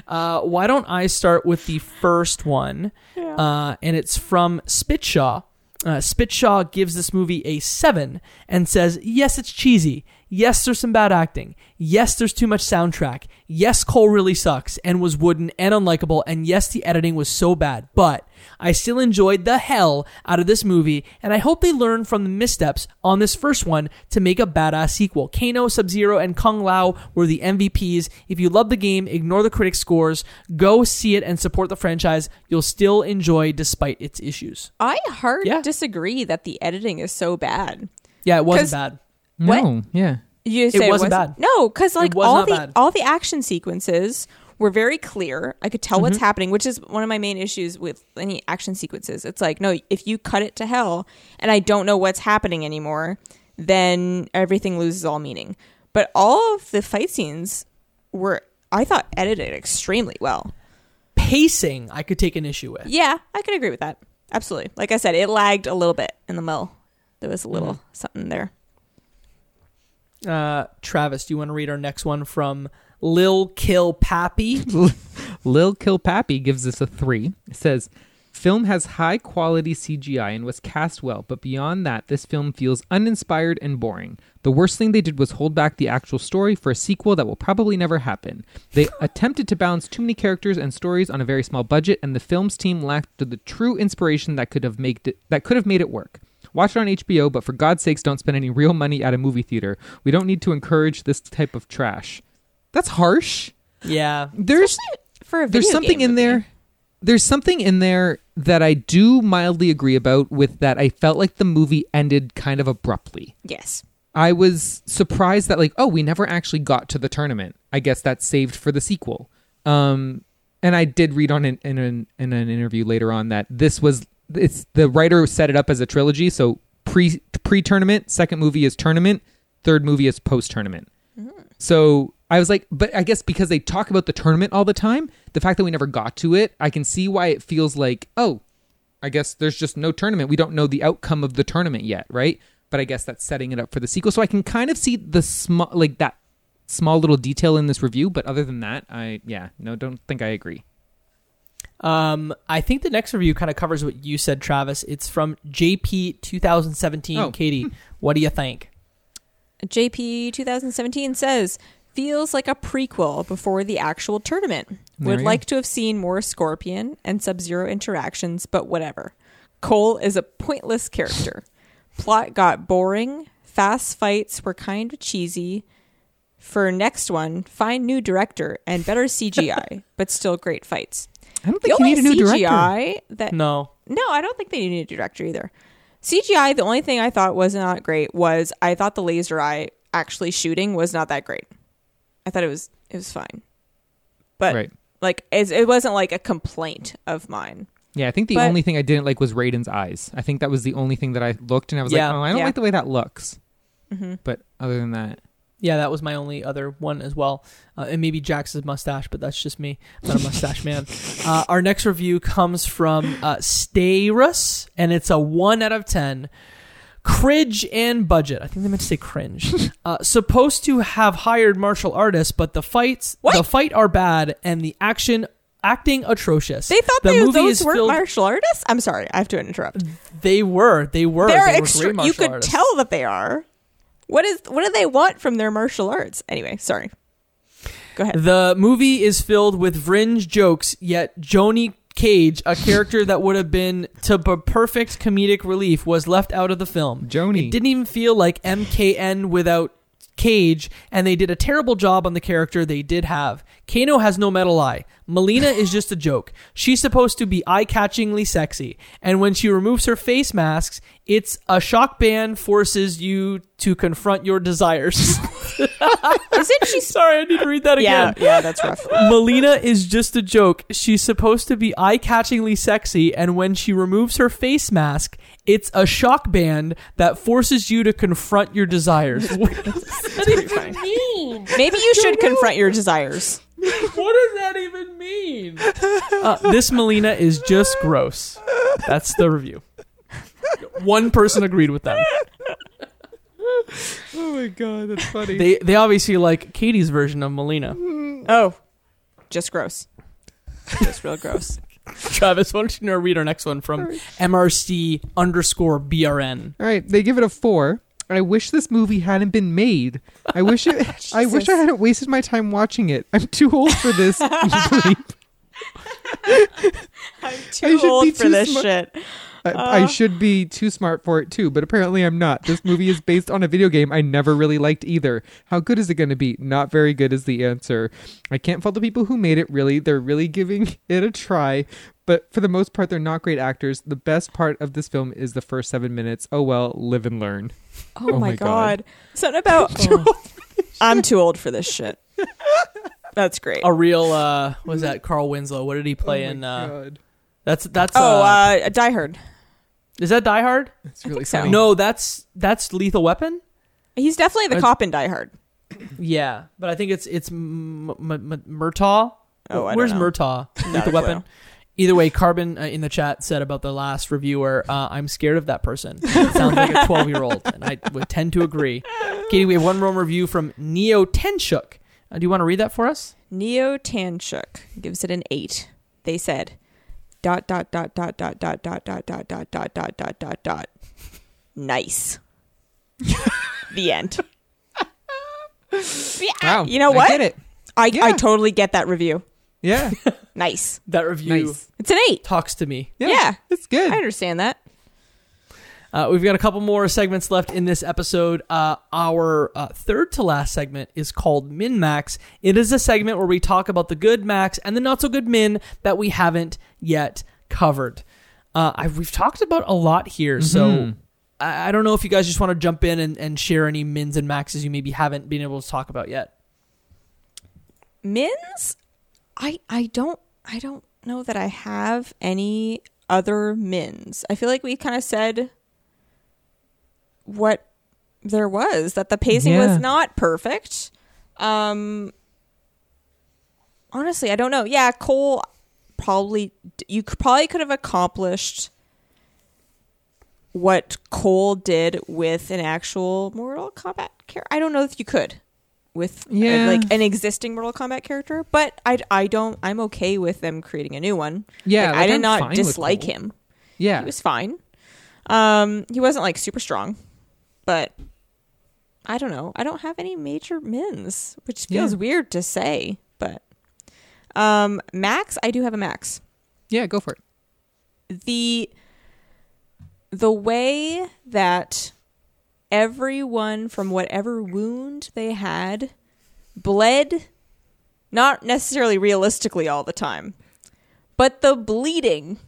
[SPEAKER 1] Uh, why don't I start with the first one? Uh, and it's from Spitshaw. Uh, Spitshaw gives this movie a 7 and says, Yes, it's cheesy. Yes, there's some bad acting. Yes, there's too much soundtrack. Yes, Cole really sucks and was wooden and unlikable. And yes, the editing was so bad. But I still enjoyed the hell out of this movie, and I hope they learn from the missteps on this first one to make a badass sequel. Kano, Sub Zero, and Kung Lao were the MVPs. If you love the game, ignore the critic scores. Go see it and support the franchise. You'll still enjoy despite its issues.
[SPEAKER 3] I hard
[SPEAKER 1] Yeah.
[SPEAKER 3] disagree that the editing is so bad.
[SPEAKER 1] Yeah, it wasn't
[SPEAKER 3] 'Cause-
[SPEAKER 1] bad.
[SPEAKER 3] What?
[SPEAKER 4] No, yeah.
[SPEAKER 3] You just
[SPEAKER 1] It
[SPEAKER 3] say
[SPEAKER 1] wasn't bad.
[SPEAKER 3] No, because like all the
[SPEAKER 1] bad.
[SPEAKER 3] all the action sequences were very clear. I could tell what's
[SPEAKER 1] Mm-hmm.
[SPEAKER 3] happening, which is one of my main issues with any action sequences. It's like no, if you cut it to hell and I don't know what's happening anymore, then everything loses all meaning. But all of the fight scenes were, I thought, edited extremely well.
[SPEAKER 1] Pacing, I could take an issue with.
[SPEAKER 3] Yeah, I can agree with that. Absolutely. Like I said, it lagged a little bit in the middle. There was a little
[SPEAKER 1] Mm-hmm.
[SPEAKER 3] something there.
[SPEAKER 1] Uh, Travis, do you want to read our next one from Lil Kill Pappy?
[SPEAKER 4] Lil Kilpappy gives us a three. It says, Film has high quality CGI and was cast well, but beyond that, this film feels uninspired and boring. The worst thing they did was hold back the actual story for a sequel that will probably never happen. They attempted to balance too many characters and stories on a very small budget, and the film's team lacked the true inspiration that could have made it, that could have made it work. Watch it on HBO, but for God's sakes, don't spend any real money at a movie theater. We don't need to encourage this type of trash. That's harsh.
[SPEAKER 1] Yeah.
[SPEAKER 4] There's
[SPEAKER 3] For a
[SPEAKER 4] there's something
[SPEAKER 3] game
[SPEAKER 4] in
[SPEAKER 3] movie.
[SPEAKER 4] there. There's something in there that I do mildly agree about. With that, I felt like the movie ended kind of abruptly.
[SPEAKER 3] Yes.
[SPEAKER 4] I was surprised that like, oh, we never actually got to the tournament. I guess that's saved for the sequel. Um, and I did read on in, in an in an interview later on that this was it's the writer set it up as a trilogy. So pre pre tournament, second movie is tournament, third movie is post tournament. Mm-hmm. So I was like, but I guess because they talk about the tournament all the time, the fact that we never got to it, I can see why it feels like, oh, I guess there's just no tournament. We don't know the outcome of the tournament yet, right? But I guess that's setting it up for the sequel. So I can kind of see the small, like that small little detail in this review. But other than that, I yeah, no, don't think I agree.
[SPEAKER 1] Um, I think the next review kind of covers what you said, Travis. It's from JP 2017.
[SPEAKER 4] Oh.
[SPEAKER 1] Katie, what do you think?
[SPEAKER 3] JP 2017 says feels like a prequel before the actual tournament. Would like to have seen more Scorpion and Sub Zero interactions, but whatever. Cole is a pointless character. Plot got boring. Fast fights were kind of cheesy. For next one, find new director and better CGI, but still great fights.
[SPEAKER 4] I don't
[SPEAKER 3] The
[SPEAKER 4] think you need a new director.
[SPEAKER 3] CGI that
[SPEAKER 1] No.
[SPEAKER 3] no, I don't think they need a new director either. CGI, the only thing I thought was not great was I thought the laser eye actually shooting was not that great. I thought it was it was fine, but
[SPEAKER 4] Right.
[SPEAKER 3] like it, it wasn't like a complaint of mine.
[SPEAKER 4] Yeah, I think the
[SPEAKER 3] But-
[SPEAKER 4] only thing I didn't like was Raiden's eyes. I think that was the only thing that I looked and I was
[SPEAKER 1] Yeah.
[SPEAKER 4] like, oh, I don't
[SPEAKER 3] Yeah.
[SPEAKER 4] like the way that looks.
[SPEAKER 3] Mm-hmm.
[SPEAKER 4] But other than that,
[SPEAKER 1] Yeah, that was my only other one as well. Uh, and maybe Jax's mustache, but that's just me. I'm not a mustache man. Uh, our next review comes from uh, Stayrus, and it's a 1 out of 10. Cringe and budget. I think they meant to say cringe. uh, supposed to have hired martial artists, but the fights,
[SPEAKER 3] What?
[SPEAKER 1] the fight are bad, and the action acting atrocious.
[SPEAKER 3] They thought
[SPEAKER 1] the
[SPEAKER 3] they, those weren't
[SPEAKER 1] filled-
[SPEAKER 3] martial artists. I'm sorry, I have to interrupt.
[SPEAKER 1] They were. They were.
[SPEAKER 3] They're
[SPEAKER 1] they were
[SPEAKER 3] extra. You could
[SPEAKER 1] artists.
[SPEAKER 3] tell that they are. What is what do they want from their martial arts? Anyway, sorry. Go ahead.
[SPEAKER 1] The movie is filled with fringe jokes, yet Johnny Cage, a character that would have been to p- perfect comedic relief, was left out of the film.
[SPEAKER 4] Joni.
[SPEAKER 1] It didn't even feel like MKN without Cage, and they did a terrible job on the character they did have. Kano has no metal eye. Mileena is just a joke. She's supposed to be eye-catchingly sexy, and when she removes her face masks, it's a shock band forces you to confront your desires.
[SPEAKER 3] Isn't she?
[SPEAKER 1] Sorry, I need to read that
[SPEAKER 3] yeah,
[SPEAKER 1] again.
[SPEAKER 3] yeah, that's rough.
[SPEAKER 1] Mileena is just a joke. She's supposed to be eye-catchingly sexy, and when she removes her face mask, it's a shock band that forces you to confront your desires. what does that even mean?
[SPEAKER 3] Maybe you should confront your desires.
[SPEAKER 1] What does that even mean? Uh, this Mileena is just gross. That's the review. One person agreed with them.
[SPEAKER 4] oh my god, that's funny.
[SPEAKER 1] They they obviously like Katie's version of Mileena.
[SPEAKER 3] Oh, just gross. Just real gross.
[SPEAKER 1] Travis, why don't you now read our next one from MRC underscore BRN.
[SPEAKER 4] All right, they give it a four. I wish this movie hadn't been made. I wish it. I wish I hadn't wasted my time watching it. I'm too old for this.
[SPEAKER 3] I'm too old for
[SPEAKER 4] too
[SPEAKER 3] this
[SPEAKER 4] smart.
[SPEAKER 3] shit.
[SPEAKER 4] I, I should be too smart for it too, but apparently I'm not. This movie is based on a video game I never really liked either. How good is it going to be? Not very good is the answer. I can't fault the people who made it. Really, they're really giving it a try. But for the most part, they're not great actors. The best part of this film is the first seven minutes. Oh well, live and learn.
[SPEAKER 3] Oh,
[SPEAKER 4] Oh
[SPEAKER 3] my
[SPEAKER 4] my
[SPEAKER 3] god.
[SPEAKER 4] God.
[SPEAKER 3] Something about I'm too old for this shit. That's great.
[SPEAKER 1] A real uh was that Carl Winslow? What did he play
[SPEAKER 4] oh
[SPEAKER 1] in uh
[SPEAKER 4] God.
[SPEAKER 1] that's that's
[SPEAKER 3] Oh,
[SPEAKER 1] uh,
[SPEAKER 3] uh, Die Hard.
[SPEAKER 1] Is that Die Hard?
[SPEAKER 4] It's really
[SPEAKER 3] think so.
[SPEAKER 4] funny.
[SPEAKER 1] No, that's that's Lethal Weapon?
[SPEAKER 3] He's definitely the cop in Die Hard.
[SPEAKER 1] Yeah, but I think it's it's M- M- M- Murtaugh.
[SPEAKER 3] Oh, I don't
[SPEAKER 1] Where's
[SPEAKER 3] know.
[SPEAKER 1] Murtaugh?
[SPEAKER 3] Not
[SPEAKER 1] Lethal. Weapon. Either way, Carbon uh, in the chat said about the last reviewer, uh, "I'm scared of that person. It sounds like a 12 year old," and I would tend to agree. Katie, we have one more review from Neo Tenshuk. Uh, do you want to read that for us?
[SPEAKER 3] Neo Tanshuk gives it an eight. They said dot dot dot dot dot dot dot dot dot dot dot dot dot dot dot. Nice. the end. Yeah,
[SPEAKER 4] Wow.
[SPEAKER 3] You know what?
[SPEAKER 4] I
[SPEAKER 3] what?
[SPEAKER 4] get it.
[SPEAKER 3] I,
[SPEAKER 4] Yeah.
[SPEAKER 3] I totally get that review.
[SPEAKER 4] Yeah.
[SPEAKER 3] Nice.
[SPEAKER 1] That review
[SPEAKER 4] nice.
[SPEAKER 3] It's an eight.
[SPEAKER 1] talks to me.
[SPEAKER 3] Yeah.
[SPEAKER 4] It's good.
[SPEAKER 3] I understand that.
[SPEAKER 1] Uh, we've got a couple more segments left in this episode. Uh, our uh, third to last segment is called Min Max. It is a segment where we talk about the good Max and the not so good Min that we haven't yet covered. Uh, I, we've talked about a lot here, so I, I don't know if you guys just want to jump in and, and share any Mins and Maxes you maybe haven't been able to talk about yet.
[SPEAKER 3] Mins? I I don't I don't know that I have any other mins. I feel like we kind of said what there was that the pacing
[SPEAKER 4] Yeah.
[SPEAKER 3] was not perfect. Um honestly, I don't know. Yeah, Cole probably you probably could have accomplished what Cole did with an actual Mortal Kombat character. I don't know if you could with uh,
[SPEAKER 4] Yeah.
[SPEAKER 3] like an existing Mortal Kombat character, but I I don't I'm okay with them creating a new one.
[SPEAKER 4] Yeah,
[SPEAKER 3] Like, I did
[SPEAKER 4] I'm
[SPEAKER 3] not dislike him.
[SPEAKER 4] Yeah.
[SPEAKER 3] He was fine. Um, he wasn't like super strong, but I don't know. I don't have any major mins, which feels
[SPEAKER 4] Yeah.
[SPEAKER 3] weird to say, but um, Max, I do have a Max.
[SPEAKER 4] yeah, go for it.
[SPEAKER 3] The the way that everyone from whatever wound they had bled not necessarily realistically all the time but the bleeding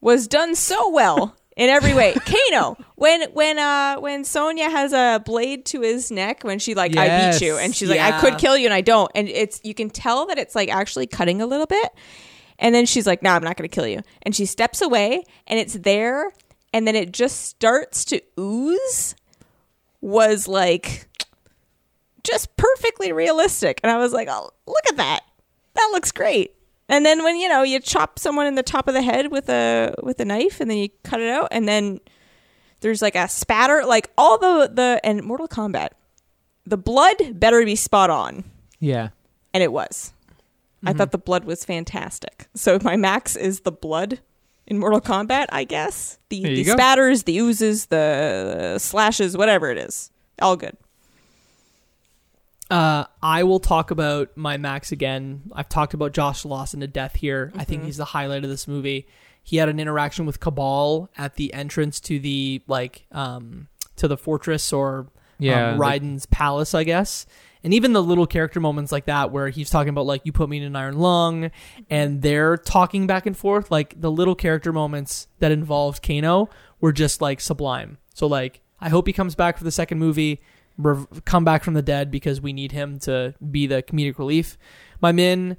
[SPEAKER 3] was done so well in every way kano when when uh when sonya has a blade to his neck when she like i beat you and she's like i could kill you and i don't and it's you can tell that it's like actually cutting a little bit and then she's like, "No, I'm not going to kill you." And she steps away, and it's there, and then it just starts to ooze. Was like just perfectly realistic, and I was like, "Oh, look at that! That looks great." And then when you know you chop someone in the top of the head with a with a knife, and then you cut it out, and then there's like a spatter, like all the the and Mortal Kombat, the blood better be spot on
[SPEAKER 4] Yeah.
[SPEAKER 3] and it was. I
[SPEAKER 4] Mm-hmm.
[SPEAKER 3] thought the blood was fantastic. So my max is the blood in Mortal Kombat, I guess. The the spatters, the oozes, the slashes, whatever it is. All good.
[SPEAKER 1] Uh, I will talk about my Max again. I've talked about Josh Lawson to death here. I think he's the highlight of this movie. He had an interaction with Cabal at the entrance to the like um to the fortress or
[SPEAKER 4] Yeah,
[SPEAKER 1] um,
[SPEAKER 4] like-
[SPEAKER 1] Raiden's palace, I guess. And even the little character moments like that, where he's talking about like you put me in an iron lung, and they're talking back and forth, like the little character moments that involved Kano were just like sublime. So like, I hope he comes back for the second movie, rev- come back from the dead because we need him to be the comedic relief. My min,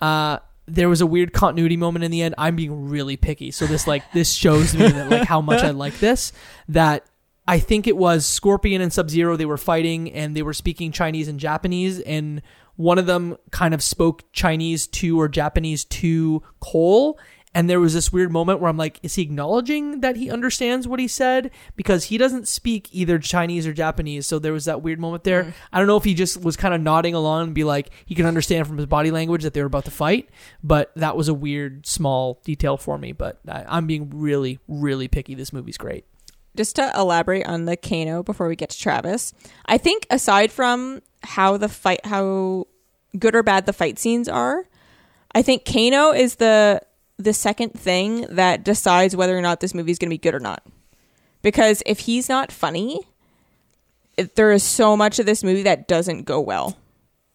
[SPEAKER 1] uh, there was a weird continuity moment in the end. I'm being really picky, so this like this shows me that like how much I like this. That I think it was Scorpion and Sub Zero. They were fighting and they were speaking Chinese and Japanese, and one of them kind of spoke Chinese to or Japanese to Cole. And there was this weird moment where I'm like, is he acknowledging that he understands what he said? Because he doesn't speak either Chinese or Japanese. So there was that weird moment there. Mm. I don't know if he just was kind of nodding along and be like, he can understand from his body language that they were about to fight. But that was a weird, small detail for me. But I, I'm being really, really picky. This movie's great.
[SPEAKER 3] Just to elaborate on the Kano before we get to Travis, I think aside from how the fight, how good or bad the fight scenes are, I think Kano is the the second thing that decides whether or not this movie is going to be good or not. Because if he's not funny, it, there is so much of this movie that doesn't go well.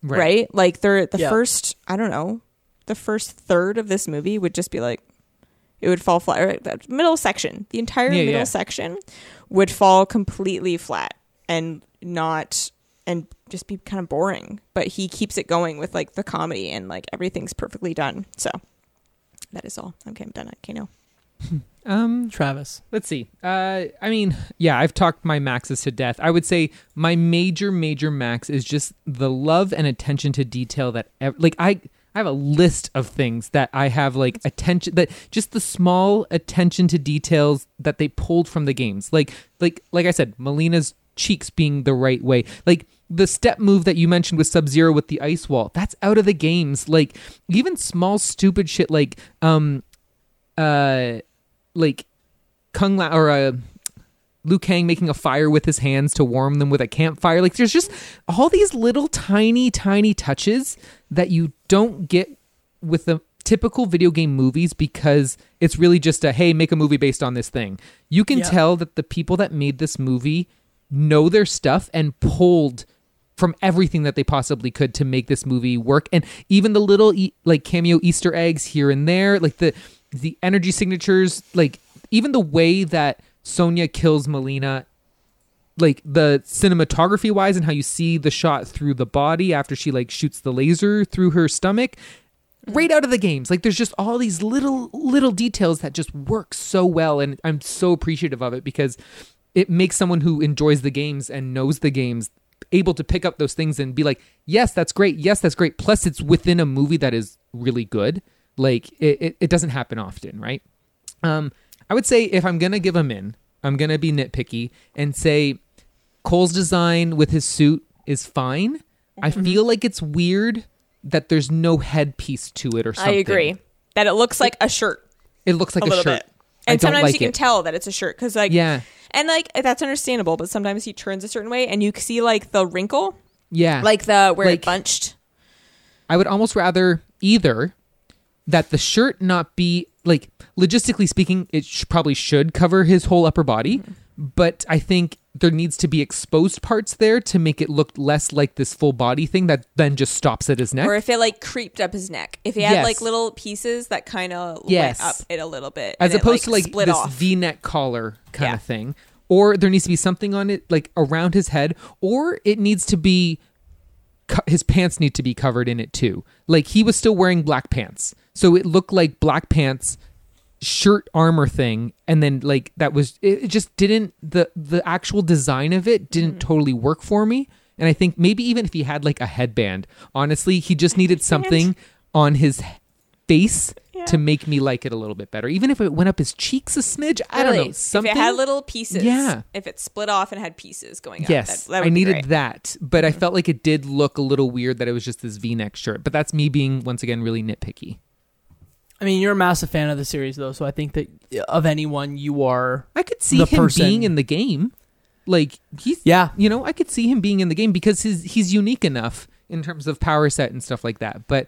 [SPEAKER 3] right? Like they're the
[SPEAKER 1] Yeah.
[SPEAKER 3] first, I don't know, the first third of this movie would just be like it would fall flat. Right? That middle section, the entire
[SPEAKER 4] Yeah,
[SPEAKER 3] middle
[SPEAKER 4] yeah.
[SPEAKER 3] section would fall completely flat and not and just be kind of boring. But he keeps it going with like the comedy and like everything's perfectly done. So that is all. Okay, I'm done at Kano.
[SPEAKER 4] Um,
[SPEAKER 1] Travis.
[SPEAKER 4] let's see. Uh, I mean, yeah, I've talked my maxes to death. I would say my major, major max is just the love and attention to detail that, ev- like, I. I have a list of things that I have like attention that just the small attention to details that they pulled from the games. Like like like I said, Mileena's cheeks being the right way. Like the step move that you mentioned with Sub Zero with the ice wall, that's out of the games. Like even small stupid shit like um uh like Kung Lao or uh, Liu Kang making a fire with his hands to warm them with a campfire. Like there's just all these little tiny, tiny touches that you don't get with the typical video game movies because it's really just a hey, make a movie based on this thing. You can
[SPEAKER 1] Yeah.
[SPEAKER 4] tell that the people that made this movie know their stuff and pulled from everything that they possibly could to make this movie work. And even the little like cameo easter eggs here and there like the the energy signatures like even the way that Sonya kills Mileena like the cinematography wise and how you see the shot through the body after she like shoots the laser through her stomach right out of the games. Like there's just all these little little details that just work so well. And i'm so appreciative of it because it makes someone who enjoys the games and knows the games able to pick up those things and be like yes that's great yes that's great plus it's within a movie that is really good like it, it, it doesn't happen often right um i would say if i'm gonna give him in i'm gonna be nitpicky and say Cole's design with his suit is fine. I
[SPEAKER 3] Mm-hmm.
[SPEAKER 4] feel like it's weird that there's no headpiece to it or something.
[SPEAKER 3] I agree that it looks like a shirt
[SPEAKER 4] It looks like
[SPEAKER 3] a
[SPEAKER 4] a, shirt.
[SPEAKER 3] bit, and
[SPEAKER 4] don't
[SPEAKER 3] sometimes
[SPEAKER 4] like
[SPEAKER 3] you can
[SPEAKER 4] it.
[SPEAKER 3] tell that it's a shirt because like
[SPEAKER 4] Yeah.
[SPEAKER 3] And like that's understandable. But sometimes he turns a certain way, and you see like the wrinkle,
[SPEAKER 4] Yeah.
[SPEAKER 3] like the where
[SPEAKER 4] Like-
[SPEAKER 3] it bunched.
[SPEAKER 4] I would almost rather either that the shirt not be like logistically speaking, it sh- probably should cover his whole upper body,
[SPEAKER 3] Mm-hmm.
[SPEAKER 4] but I think there needs to be exposed parts there to make it look less like this full body thing that then just stops at his neck.
[SPEAKER 3] Or if it like creeped up his neck, if he had
[SPEAKER 4] Yes.
[SPEAKER 3] like little pieces that kind of
[SPEAKER 4] Yes.
[SPEAKER 3] went up it a little bit,
[SPEAKER 4] as
[SPEAKER 3] and it,
[SPEAKER 4] opposed to like
[SPEAKER 3] split
[SPEAKER 4] this
[SPEAKER 3] off.
[SPEAKER 4] v-neck collar kind
[SPEAKER 3] Yeah.
[SPEAKER 4] of thing or there needs to be something on it like around his head or it needs to be co- his pants need to be covered in it too like he was still wearing black pants so it looked like black pants shirt armor thing and then like that was it, just didn't the the actual design of it didn't
[SPEAKER 3] Mm-hmm.
[SPEAKER 4] totally work for me and i think maybe even if he had like a headband honestly he just needed something on his face
[SPEAKER 3] Yeah.
[SPEAKER 4] to make me like it a little bit better even if it went up his cheeks a smidge i don't know something
[SPEAKER 3] If it had little pieces,
[SPEAKER 4] Yeah.
[SPEAKER 3] If it split off and had pieces going up,
[SPEAKER 4] yes
[SPEAKER 3] that, that would
[SPEAKER 4] i needed
[SPEAKER 3] great. Mm-hmm.
[SPEAKER 4] that but i felt like it did look a little weird that it was just this v-neck shirt but that's me being once again really nitpicky
[SPEAKER 1] I mean, you're a massive fan of the series, though, so I think that of anyone, you are.
[SPEAKER 4] i could see
[SPEAKER 1] The
[SPEAKER 4] him
[SPEAKER 1] person-
[SPEAKER 4] being in the game like he's
[SPEAKER 1] Yeah.
[SPEAKER 4] you know i could see him being in the game because his he's unique enough in terms of power set and stuff like that but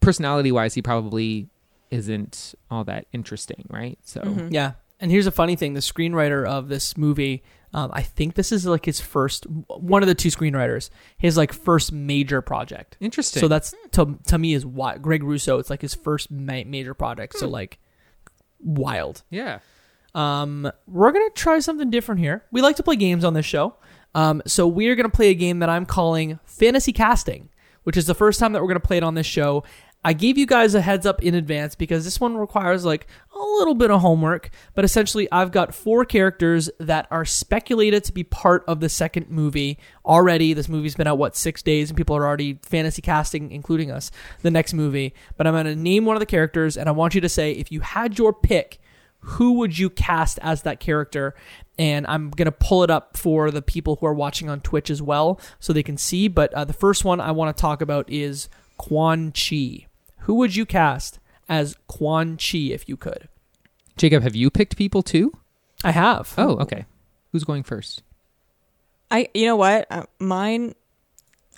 [SPEAKER 4] personality wise he probably isn't all that interesting right so
[SPEAKER 3] Mm-hmm.
[SPEAKER 1] Yeah. And here's a funny thing: the screenwriter of this movie, um, I think this is like his first, one of the two screenwriters, his like first major project.
[SPEAKER 4] interesting
[SPEAKER 1] So that's to to me is why Greg Russo. It's like his first ma- major project.
[SPEAKER 3] Hmm.
[SPEAKER 1] So like wild.
[SPEAKER 4] yeah
[SPEAKER 1] Um, we're gonna try something different here. We like to play games on this show. Um, so we are gonna play a game that I'm calling fantasy casting, which is the first time that we're gonna play it on this show. I gave you guys a heads up in advance because this one requires like a little bit of homework, but essentially I've got four characters that are speculated to be part of the second movie already. This movie's been out what six days, and people are already fantasy casting, including us, the next movie. But I'm gonna name one of the characters, and I want you to say if you had your pick, who would you cast as that character? And I'm gonna pull it up for the people who are watching on Twitch as well, so they can see. But uh, the first one I want to talk about is Quan Chi. Who would you cast as Quan Chi if you could?
[SPEAKER 4] jacob have you picked people too
[SPEAKER 1] I have.
[SPEAKER 4] oh okay who's going first
[SPEAKER 3] I, you know what, uh, mine.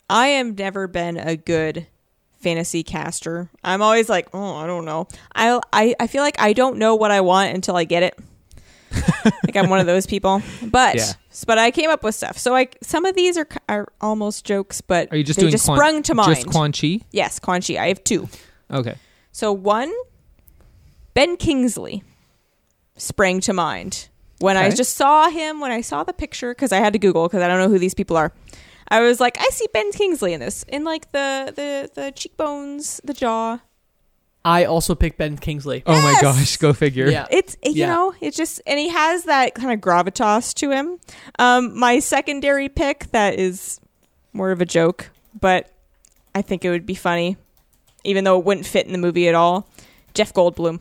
[SPEAKER 3] I have never been a good fantasy caster. I'm always like, oh, I don't know. I, I, I feel like I don't know what I want until I get it. like I'm one of those people. But
[SPEAKER 4] Yeah.
[SPEAKER 3] but I came up with stuff. So I some of these are are almost jokes, but
[SPEAKER 4] are you just
[SPEAKER 3] they
[SPEAKER 4] doing
[SPEAKER 3] just
[SPEAKER 4] Quan-
[SPEAKER 3] sprung to mind.
[SPEAKER 4] just quan chi
[SPEAKER 3] yes, Quan Chi. I have two.
[SPEAKER 4] Okay
[SPEAKER 3] So one, Ben Kingsley sprang to mind when I just saw him. When I saw the picture, because I had to Google because I don't know who these people are. I was like, I see Ben Kingsley in this, in like the the the cheekbones, the jaw.
[SPEAKER 1] I also picked Ben Kingsley.
[SPEAKER 4] oh my gosh go figure
[SPEAKER 1] Yeah.
[SPEAKER 3] It's it, you
[SPEAKER 1] Yeah.
[SPEAKER 3] know, it's just and he has that kind of gravitas to him. Um, my secondary pick that is more of a joke, but I think it would be funny, even though it wouldn't fit in the movie at all. Jeff Goldblum.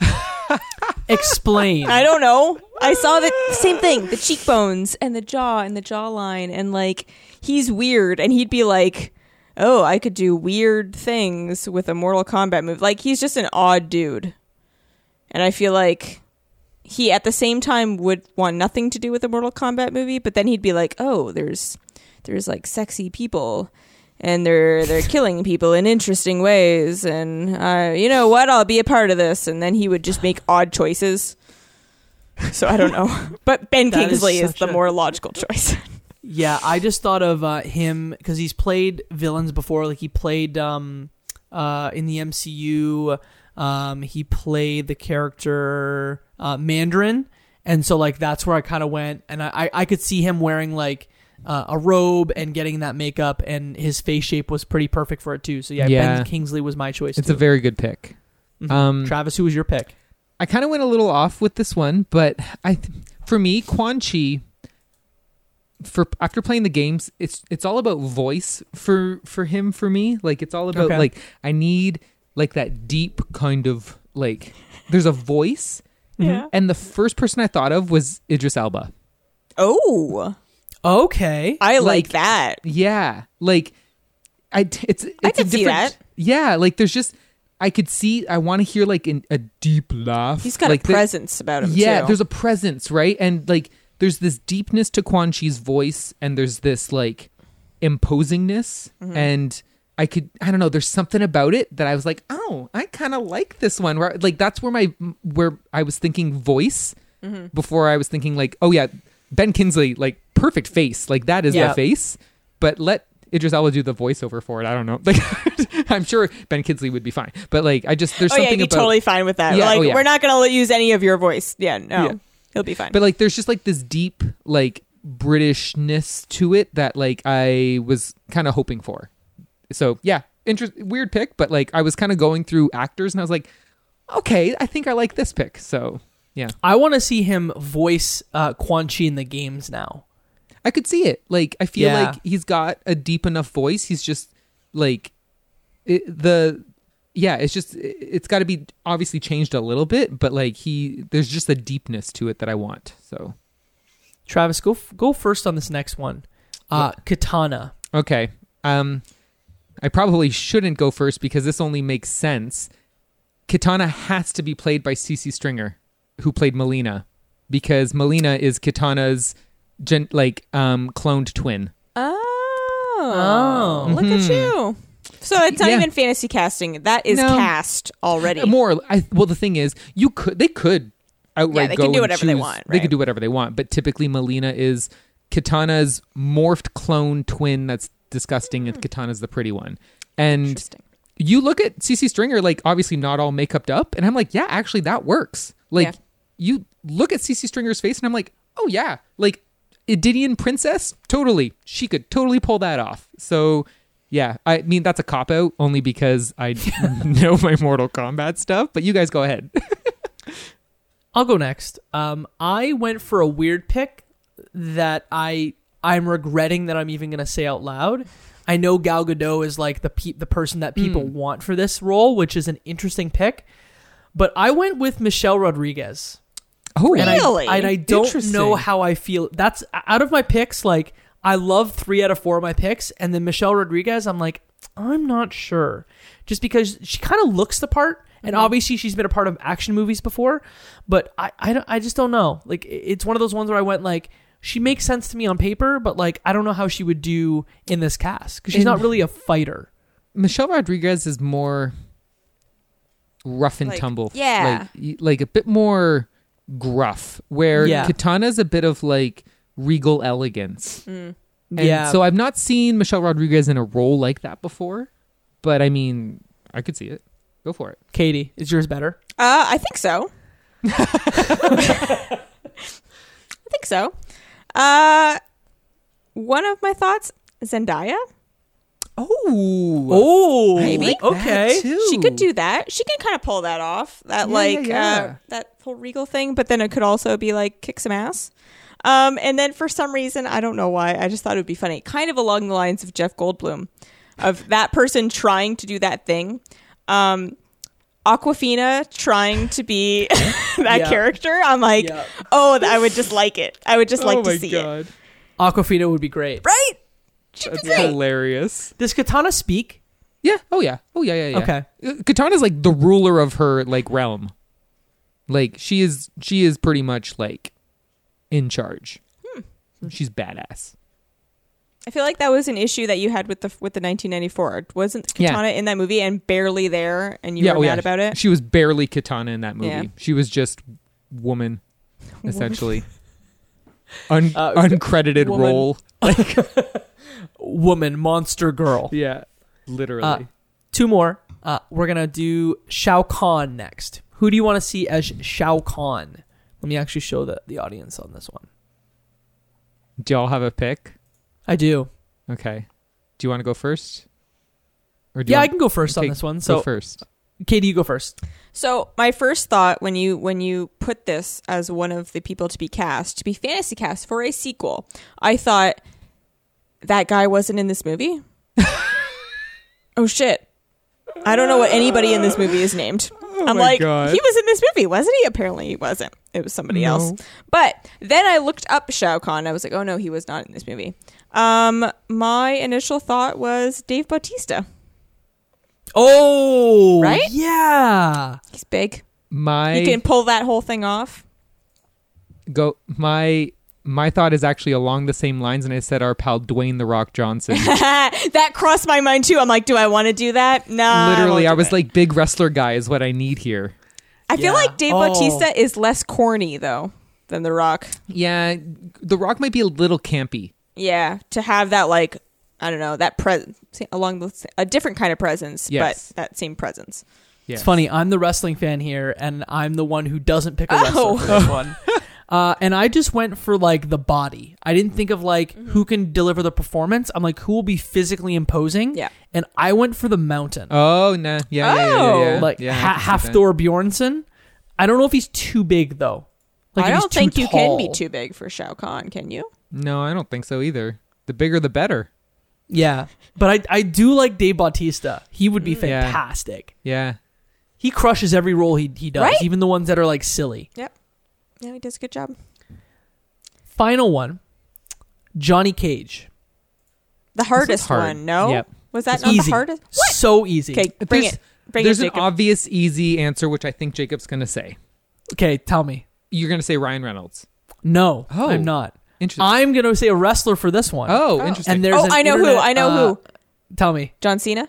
[SPEAKER 1] Explain.
[SPEAKER 3] I don't know. I saw the same thing, the cheekbones and the jaw and the jawline and like he's weird and he'd be like, "Oh, I could do weird things with a Mortal Kombat move." Like he's just an odd dude. And I feel like he at the same time would want nothing to do with a Mortal Kombat movie, but then he'd be like, "Oh, there's there's like sexy people and they're they're killing people in interesting ways. And uh, you know what? I'll be a part of this. And then he would just make odd choices. So I don't know. But Ben
[SPEAKER 1] That is
[SPEAKER 3] Kingsley is,
[SPEAKER 1] such
[SPEAKER 3] the
[SPEAKER 1] a-
[SPEAKER 3] more logical choice.
[SPEAKER 1] Yeah, I just thought of uh, him because he's played villains before. Like he played um, uh, in the MCU. Um, he played the character uh, Mandarin, and so like that's where I kind of went, and I, I I could see him wearing like uh, a robe and getting that makeup, and his face shape was pretty perfect for it too. So yeah,
[SPEAKER 4] Yeah.
[SPEAKER 1] Ben Kingsley was my choice.
[SPEAKER 4] It's
[SPEAKER 1] too.
[SPEAKER 4] a very good pick.
[SPEAKER 1] Mhm.
[SPEAKER 4] um,
[SPEAKER 1] Travis, who was your pick?
[SPEAKER 4] I kind of went a little off with this one, but I, th- for me, Quan Chi, for after playing the games, it's it's all about voice for for him for me. Like it's all about
[SPEAKER 1] Okay.
[SPEAKER 4] like I need like that deep kind of like there's a voice,
[SPEAKER 3] yeah
[SPEAKER 4] and the first person I thought of was Idris Elba.
[SPEAKER 3] oh
[SPEAKER 1] Okay,
[SPEAKER 3] I like,
[SPEAKER 4] Like-
[SPEAKER 3] that
[SPEAKER 4] Yeah, like i it's it's
[SPEAKER 3] I
[SPEAKER 4] a
[SPEAKER 3] could see
[SPEAKER 4] different-
[SPEAKER 3] that.
[SPEAKER 4] Yeah, like there's just I could see I want to hear like an, a deep laugh.
[SPEAKER 3] he's got
[SPEAKER 4] like
[SPEAKER 3] a
[SPEAKER 4] the-
[SPEAKER 3] presence about him
[SPEAKER 4] yeah
[SPEAKER 3] too.
[SPEAKER 4] there's a presence right and like there's this deepness to quan chi's voice and there's this like imposingness
[SPEAKER 3] Mm-hmm.
[SPEAKER 4] and i could i don't know there's something about it that i was like oh i kind of like this one where like that's where my where i was thinking voice
[SPEAKER 3] Mm-hmm.
[SPEAKER 4] before i was thinking like oh yeah ben kingsley like perfect face like that is
[SPEAKER 1] Yeah.
[SPEAKER 4] the face but let Idris Elba do the voiceover for it. I don't know. Like, I'm sure Ben Kingsley would be fine, but like, I just there's
[SPEAKER 3] oh yeah
[SPEAKER 4] something
[SPEAKER 3] be
[SPEAKER 4] about
[SPEAKER 3] totally fine with that
[SPEAKER 4] Yeah,
[SPEAKER 3] like
[SPEAKER 4] oh, yeah.
[SPEAKER 3] we're not gonna use any of your voice yeah no
[SPEAKER 4] Yeah.
[SPEAKER 3] he'll be fine
[SPEAKER 4] but like there's just like this deep like britishness to it that like i was kind of hoping for so yeah interest weird pick but like i was kind of going through actors and i was like okay i think i like this pick so yeah
[SPEAKER 1] I want to see him voice uh, Quan Chi in the games now.
[SPEAKER 4] i could see it like i feel
[SPEAKER 1] Yeah.
[SPEAKER 4] like he's got a deep enough voice he's just like it, the yeah it's just it- it's got to be obviously changed a little bit but like he there's just a deepness to it that i want so
[SPEAKER 1] Travis, go f- go first on this next one. Uh, Katana.
[SPEAKER 4] Okay. Um I probably shouldn't go first because this only makes sense. Katana has to be played by Sisi Stringer, who played Mileena, because Mileena is Katana's gen- like um cloned twin.
[SPEAKER 3] Oh,
[SPEAKER 1] Oh.
[SPEAKER 3] look at mm-hmm. you. So it's not
[SPEAKER 4] Yeah.
[SPEAKER 3] even fantasy casting. That is
[SPEAKER 4] No.
[SPEAKER 3] cast already.
[SPEAKER 4] Uh, more I well the thing is, you could they could outright
[SPEAKER 3] Yeah, they
[SPEAKER 4] go
[SPEAKER 3] can do
[SPEAKER 4] and
[SPEAKER 3] whatever they
[SPEAKER 4] choose-
[SPEAKER 3] want,
[SPEAKER 4] They
[SPEAKER 3] right.
[SPEAKER 4] could do whatever they want, but typically Mileena is Katana's morphed clone twin that's disgusting and hmm. Katana's the pretty one. And
[SPEAKER 3] Interesting.
[SPEAKER 4] you look at Sisi Stringer, like obviously not all makeuped up, and I'm like, yeah, actually that works. Like
[SPEAKER 3] Yeah.
[SPEAKER 4] You look at Sisi Stringer's face, and I'm like, oh yeah, like Edenian princess, totally, she could totally pull that off. So yeah, I mean that's a cop out only because I know my Mortal Kombat stuff. But you guys go ahead.
[SPEAKER 1] I'll go next. Um, I went for a weird pick that I I'm regretting that I'm even gonna say out loud. I know Gal Gadot is like the pe- the person that people
[SPEAKER 4] Hmm.
[SPEAKER 1] want for this role, which is an interesting pick. But I went with Michelle Rodriguez.
[SPEAKER 4] Oh,
[SPEAKER 1] and
[SPEAKER 3] Really?
[SPEAKER 1] I and I don't know how I feel. That's out of my picks. Like I love three out of four of my picks, and then Michelle Rodriguez. I'm like, I'm not sure, just because she kind of looks the part, and
[SPEAKER 3] Mm-hmm.
[SPEAKER 1] obviously she's been a part of action movies before, but I I, don't, I just don't know. Like it's one of those ones where I went like. She makes sense to me on paper, but like I don't know how she would do in this cast because she's
[SPEAKER 4] In-
[SPEAKER 1] not really a fighter.
[SPEAKER 4] Michelle Rodriguez is more rough and
[SPEAKER 3] Like,
[SPEAKER 4] tumble.
[SPEAKER 3] yeah.
[SPEAKER 4] like like a bit more gruff. Where
[SPEAKER 1] Yeah.
[SPEAKER 4] Katana's a bit of like regal elegance. And
[SPEAKER 1] yeah.
[SPEAKER 4] So I've not seen Michelle Rodriguez in a role like that before, but I mean, I could see it. Go for it.
[SPEAKER 1] Katie, is yours better?
[SPEAKER 3] Uh, I think so. I think so. Uh, one of my thoughts, Zendaya.
[SPEAKER 4] Oh,
[SPEAKER 1] Oh,
[SPEAKER 3] Maybe.
[SPEAKER 1] okay.
[SPEAKER 3] She could do that. She can kind of pull that off. That
[SPEAKER 4] Yeah,
[SPEAKER 3] like
[SPEAKER 4] yeah,
[SPEAKER 3] Uh, that full regal thing, but then it could also be like kick some ass. Um, and then for some reason, I don't know why, I just thought it would be funny, kind of along the lines of Jeff Goldblum, of that person trying to do that thing. Um, Awkwafina trying to be that
[SPEAKER 1] Yeah.
[SPEAKER 3] character. I'm like,
[SPEAKER 1] Yeah.
[SPEAKER 3] oh, I would just like it. I would just like
[SPEAKER 4] oh
[SPEAKER 3] to
[SPEAKER 4] my
[SPEAKER 3] see it.
[SPEAKER 1] Awkwafina would be great.
[SPEAKER 3] Right? She'd
[SPEAKER 4] that's
[SPEAKER 3] great.
[SPEAKER 4] hilarious.
[SPEAKER 1] Does Katana speak?
[SPEAKER 4] Yeah. Oh yeah. Oh yeah. Yeah. Yeah.
[SPEAKER 1] Okay.
[SPEAKER 4] Uh, Katana's like the ruler of her like realm. Like she is. She is pretty much like in charge.
[SPEAKER 3] Hmm.
[SPEAKER 4] She's badass.
[SPEAKER 3] I feel like that was an issue that you had with the with the 1994. Wasn't
[SPEAKER 4] Yeah.
[SPEAKER 3] Katana in that movie and barely there, and you
[SPEAKER 4] yeah,
[SPEAKER 3] were
[SPEAKER 4] oh,
[SPEAKER 3] mad
[SPEAKER 4] yeah.
[SPEAKER 3] about it?
[SPEAKER 4] She was barely Katana in that movie.
[SPEAKER 3] Yeah.
[SPEAKER 4] She was just woman, essentially. Un-
[SPEAKER 1] Uh,
[SPEAKER 4] uncredited
[SPEAKER 1] woman.
[SPEAKER 4] role.
[SPEAKER 1] Like woman, monster girl.
[SPEAKER 4] Yeah, literally.
[SPEAKER 1] Uh, two more. Uh, we're gonna do Shao Kahn next. Who do you want to see as Shao Kahn? Let me actually show the, the audience on this one.
[SPEAKER 4] do y'all have a pick?
[SPEAKER 1] I do.
[SPEAKER 4] Okay. Do you want to go first? Or do you
[SPEAKER 1] Yeah, I can go first on
[SPEAKER 4] Okay,
[SPEAKER 1] this one.
[SPEAKER 4] go
[SPEAKER 1] So,
[SPEAKER 4] first.
[SPEAKER 1] Katie, you go first.
[SPEAKER 3] So my first thought when you when you put this as one of the people to be cast to be fantasy cast for a sequel, I thought that guy wasn't in this movie. oh shit! I don't know what anybody in this movie is named. I'm
[SPEAKER 4] Oh
[SPEAKER 3] like,
[SPEAKER 4] God.
[SPEAKER 3] he was in this movie, wasn't he? Apparently, he wasn't. It was somebody
[SPEAKER 4] No.
[SPEAKER 3] else. But then I looked up Shao Kahn. I was like, oh no, he was not in this movie. Um, my initial thought was Dave Bautista.
[SPEAKER 1] Oh,
[SPEAKER 3] Right?
[SPEAKER 1] Yeah.
[SPEAKER 3] He's big.
[SPEAKER 4] My
[SPEAKER 3] you can pull that whole thing off.
[SPEAKER 4] go my my thought is actually along the same lines and I said our pal Dwayne the Rock Johnson.
[SPEAKER 3] that crossed my mind too. I'm like, do I want to do that? No.
[SPEAKER 4] Literally, I, was
[SPEAKER 3] like,
[SPEAKER 4] like big wrestler guy is what I need here.
[SPEAKER 3] I feel like Dave
[SPEAKER 1] Oh.
[SPEAKER 3] Bautista is less corny though than The Rock.
[SPEAKER 4] Yeah, the Rock might be a little campy.
[SPEAKER 3] Yeah, to have that like I don't know that pre along the a different kind of presence,
[SPEAKER 4] Yes.
[SPEAKER 3] but that same presence.
[SPEAKER 4] Yeah.
[SPEAKER 1] It's funny. I'm the wrestling fan here, and I'm the one who doesn't pick a wrestler
[SPEAKER 3] Oh.
[SPEAKER 1] for this one. Uh, and I just went for like the body. I didn't think of like
[SPEAKER 3] Mm-hmm.
[SPEAKER 1] who can deliver the performance. I'm like who will be physically imposing.
[SPEAKER 3] Yeah.
[SPEAKER 1] And I went for the mountain.
[SPEAKER 4] Oh no, yeah, yeah, yeah, yeah, yeah.
[SPEAKER 1] like
[SPEAKER 4] yeah, I
[SPEAKER 1] ha-
[SPEAKER 4] can see that.
[SPEAKER 1] Bjornsson. I don't know if he's too big though. Like
[SPEAKER 3] I don't think
[SPEAKER 1] too
[SPEAKER 3] you can be too big for Shao Kahn, can you?
[SPEAKER 4] No, I don't think so either. The bigger, the better.
[SPEAKER 1] Yeah, but I I do like Dave Bautista. He would be
[SPEAKER 3] Mm.
[SPEAKER 4] Yeah.
[SPEAKER 1] fantastic.
[SPEAKER 4] Yeah.
[SPEAKER 1] He crushes every role he he does,
[SPEAKER 3] Right?
[SPEAKER 1] even the ones that are like silly. Yep.
[SPEAKER 3] Yeah, he does a good job.
[SPEAKER 1] Final one, Johnny Cage.
[SPEAKER 3] The hardest
[SPEAKER 4] hard.
[SPEAKER 3] one, no?
[SPEAKER 4] Yep.
[SPEAKER 3] Was that
[SPEAKER 1] It's
[SPEAKER 3] not
[SPEAKER 1] easy.
[SPEAKER 3] the hardest? What?
[SPEAKER 1] So easy.
[SPEAKER 3] Okay, bring
[SPEAKER 4] There's-
[SPEAKER 3] it. Bring
[SPEAKER 4] There's
[SPEAKER 3] it,
[SPEAKER 4] an
[SPEAKER 3] Jacob.
[SPEAKER 4] obvious, easy answer, which I think Jacob's going to say.
[SPEAKER 1] Okay, tell me.
[SPEAKER 4] You're going to say Ryan Reynolds.
[SPEAKER 1] No,
[SPEAKER 4] Oh.
[SPEAKER 1] I'm not.
[SPEAKER 4] Interesting.
[SPEAKER 1] I'm gonna say a wrestler for this one.
[SPEAKER 4] oh,
[SPEAKER 3] Oh.
[SPEAKER 4] interesting.
[SPEAKER 1] and there's
[SPEAKER 3] oh,
[SPEAKER 1] an
[SPEAKER 3] I know who.
[SPEAKER 1] internet,
[SPEAKER 3] I know
[SPEAKER 1] uh,
[SPEAKER 3] who.
[SPEAKER 1] Tell me.
[SPEAKER 3] John Cena.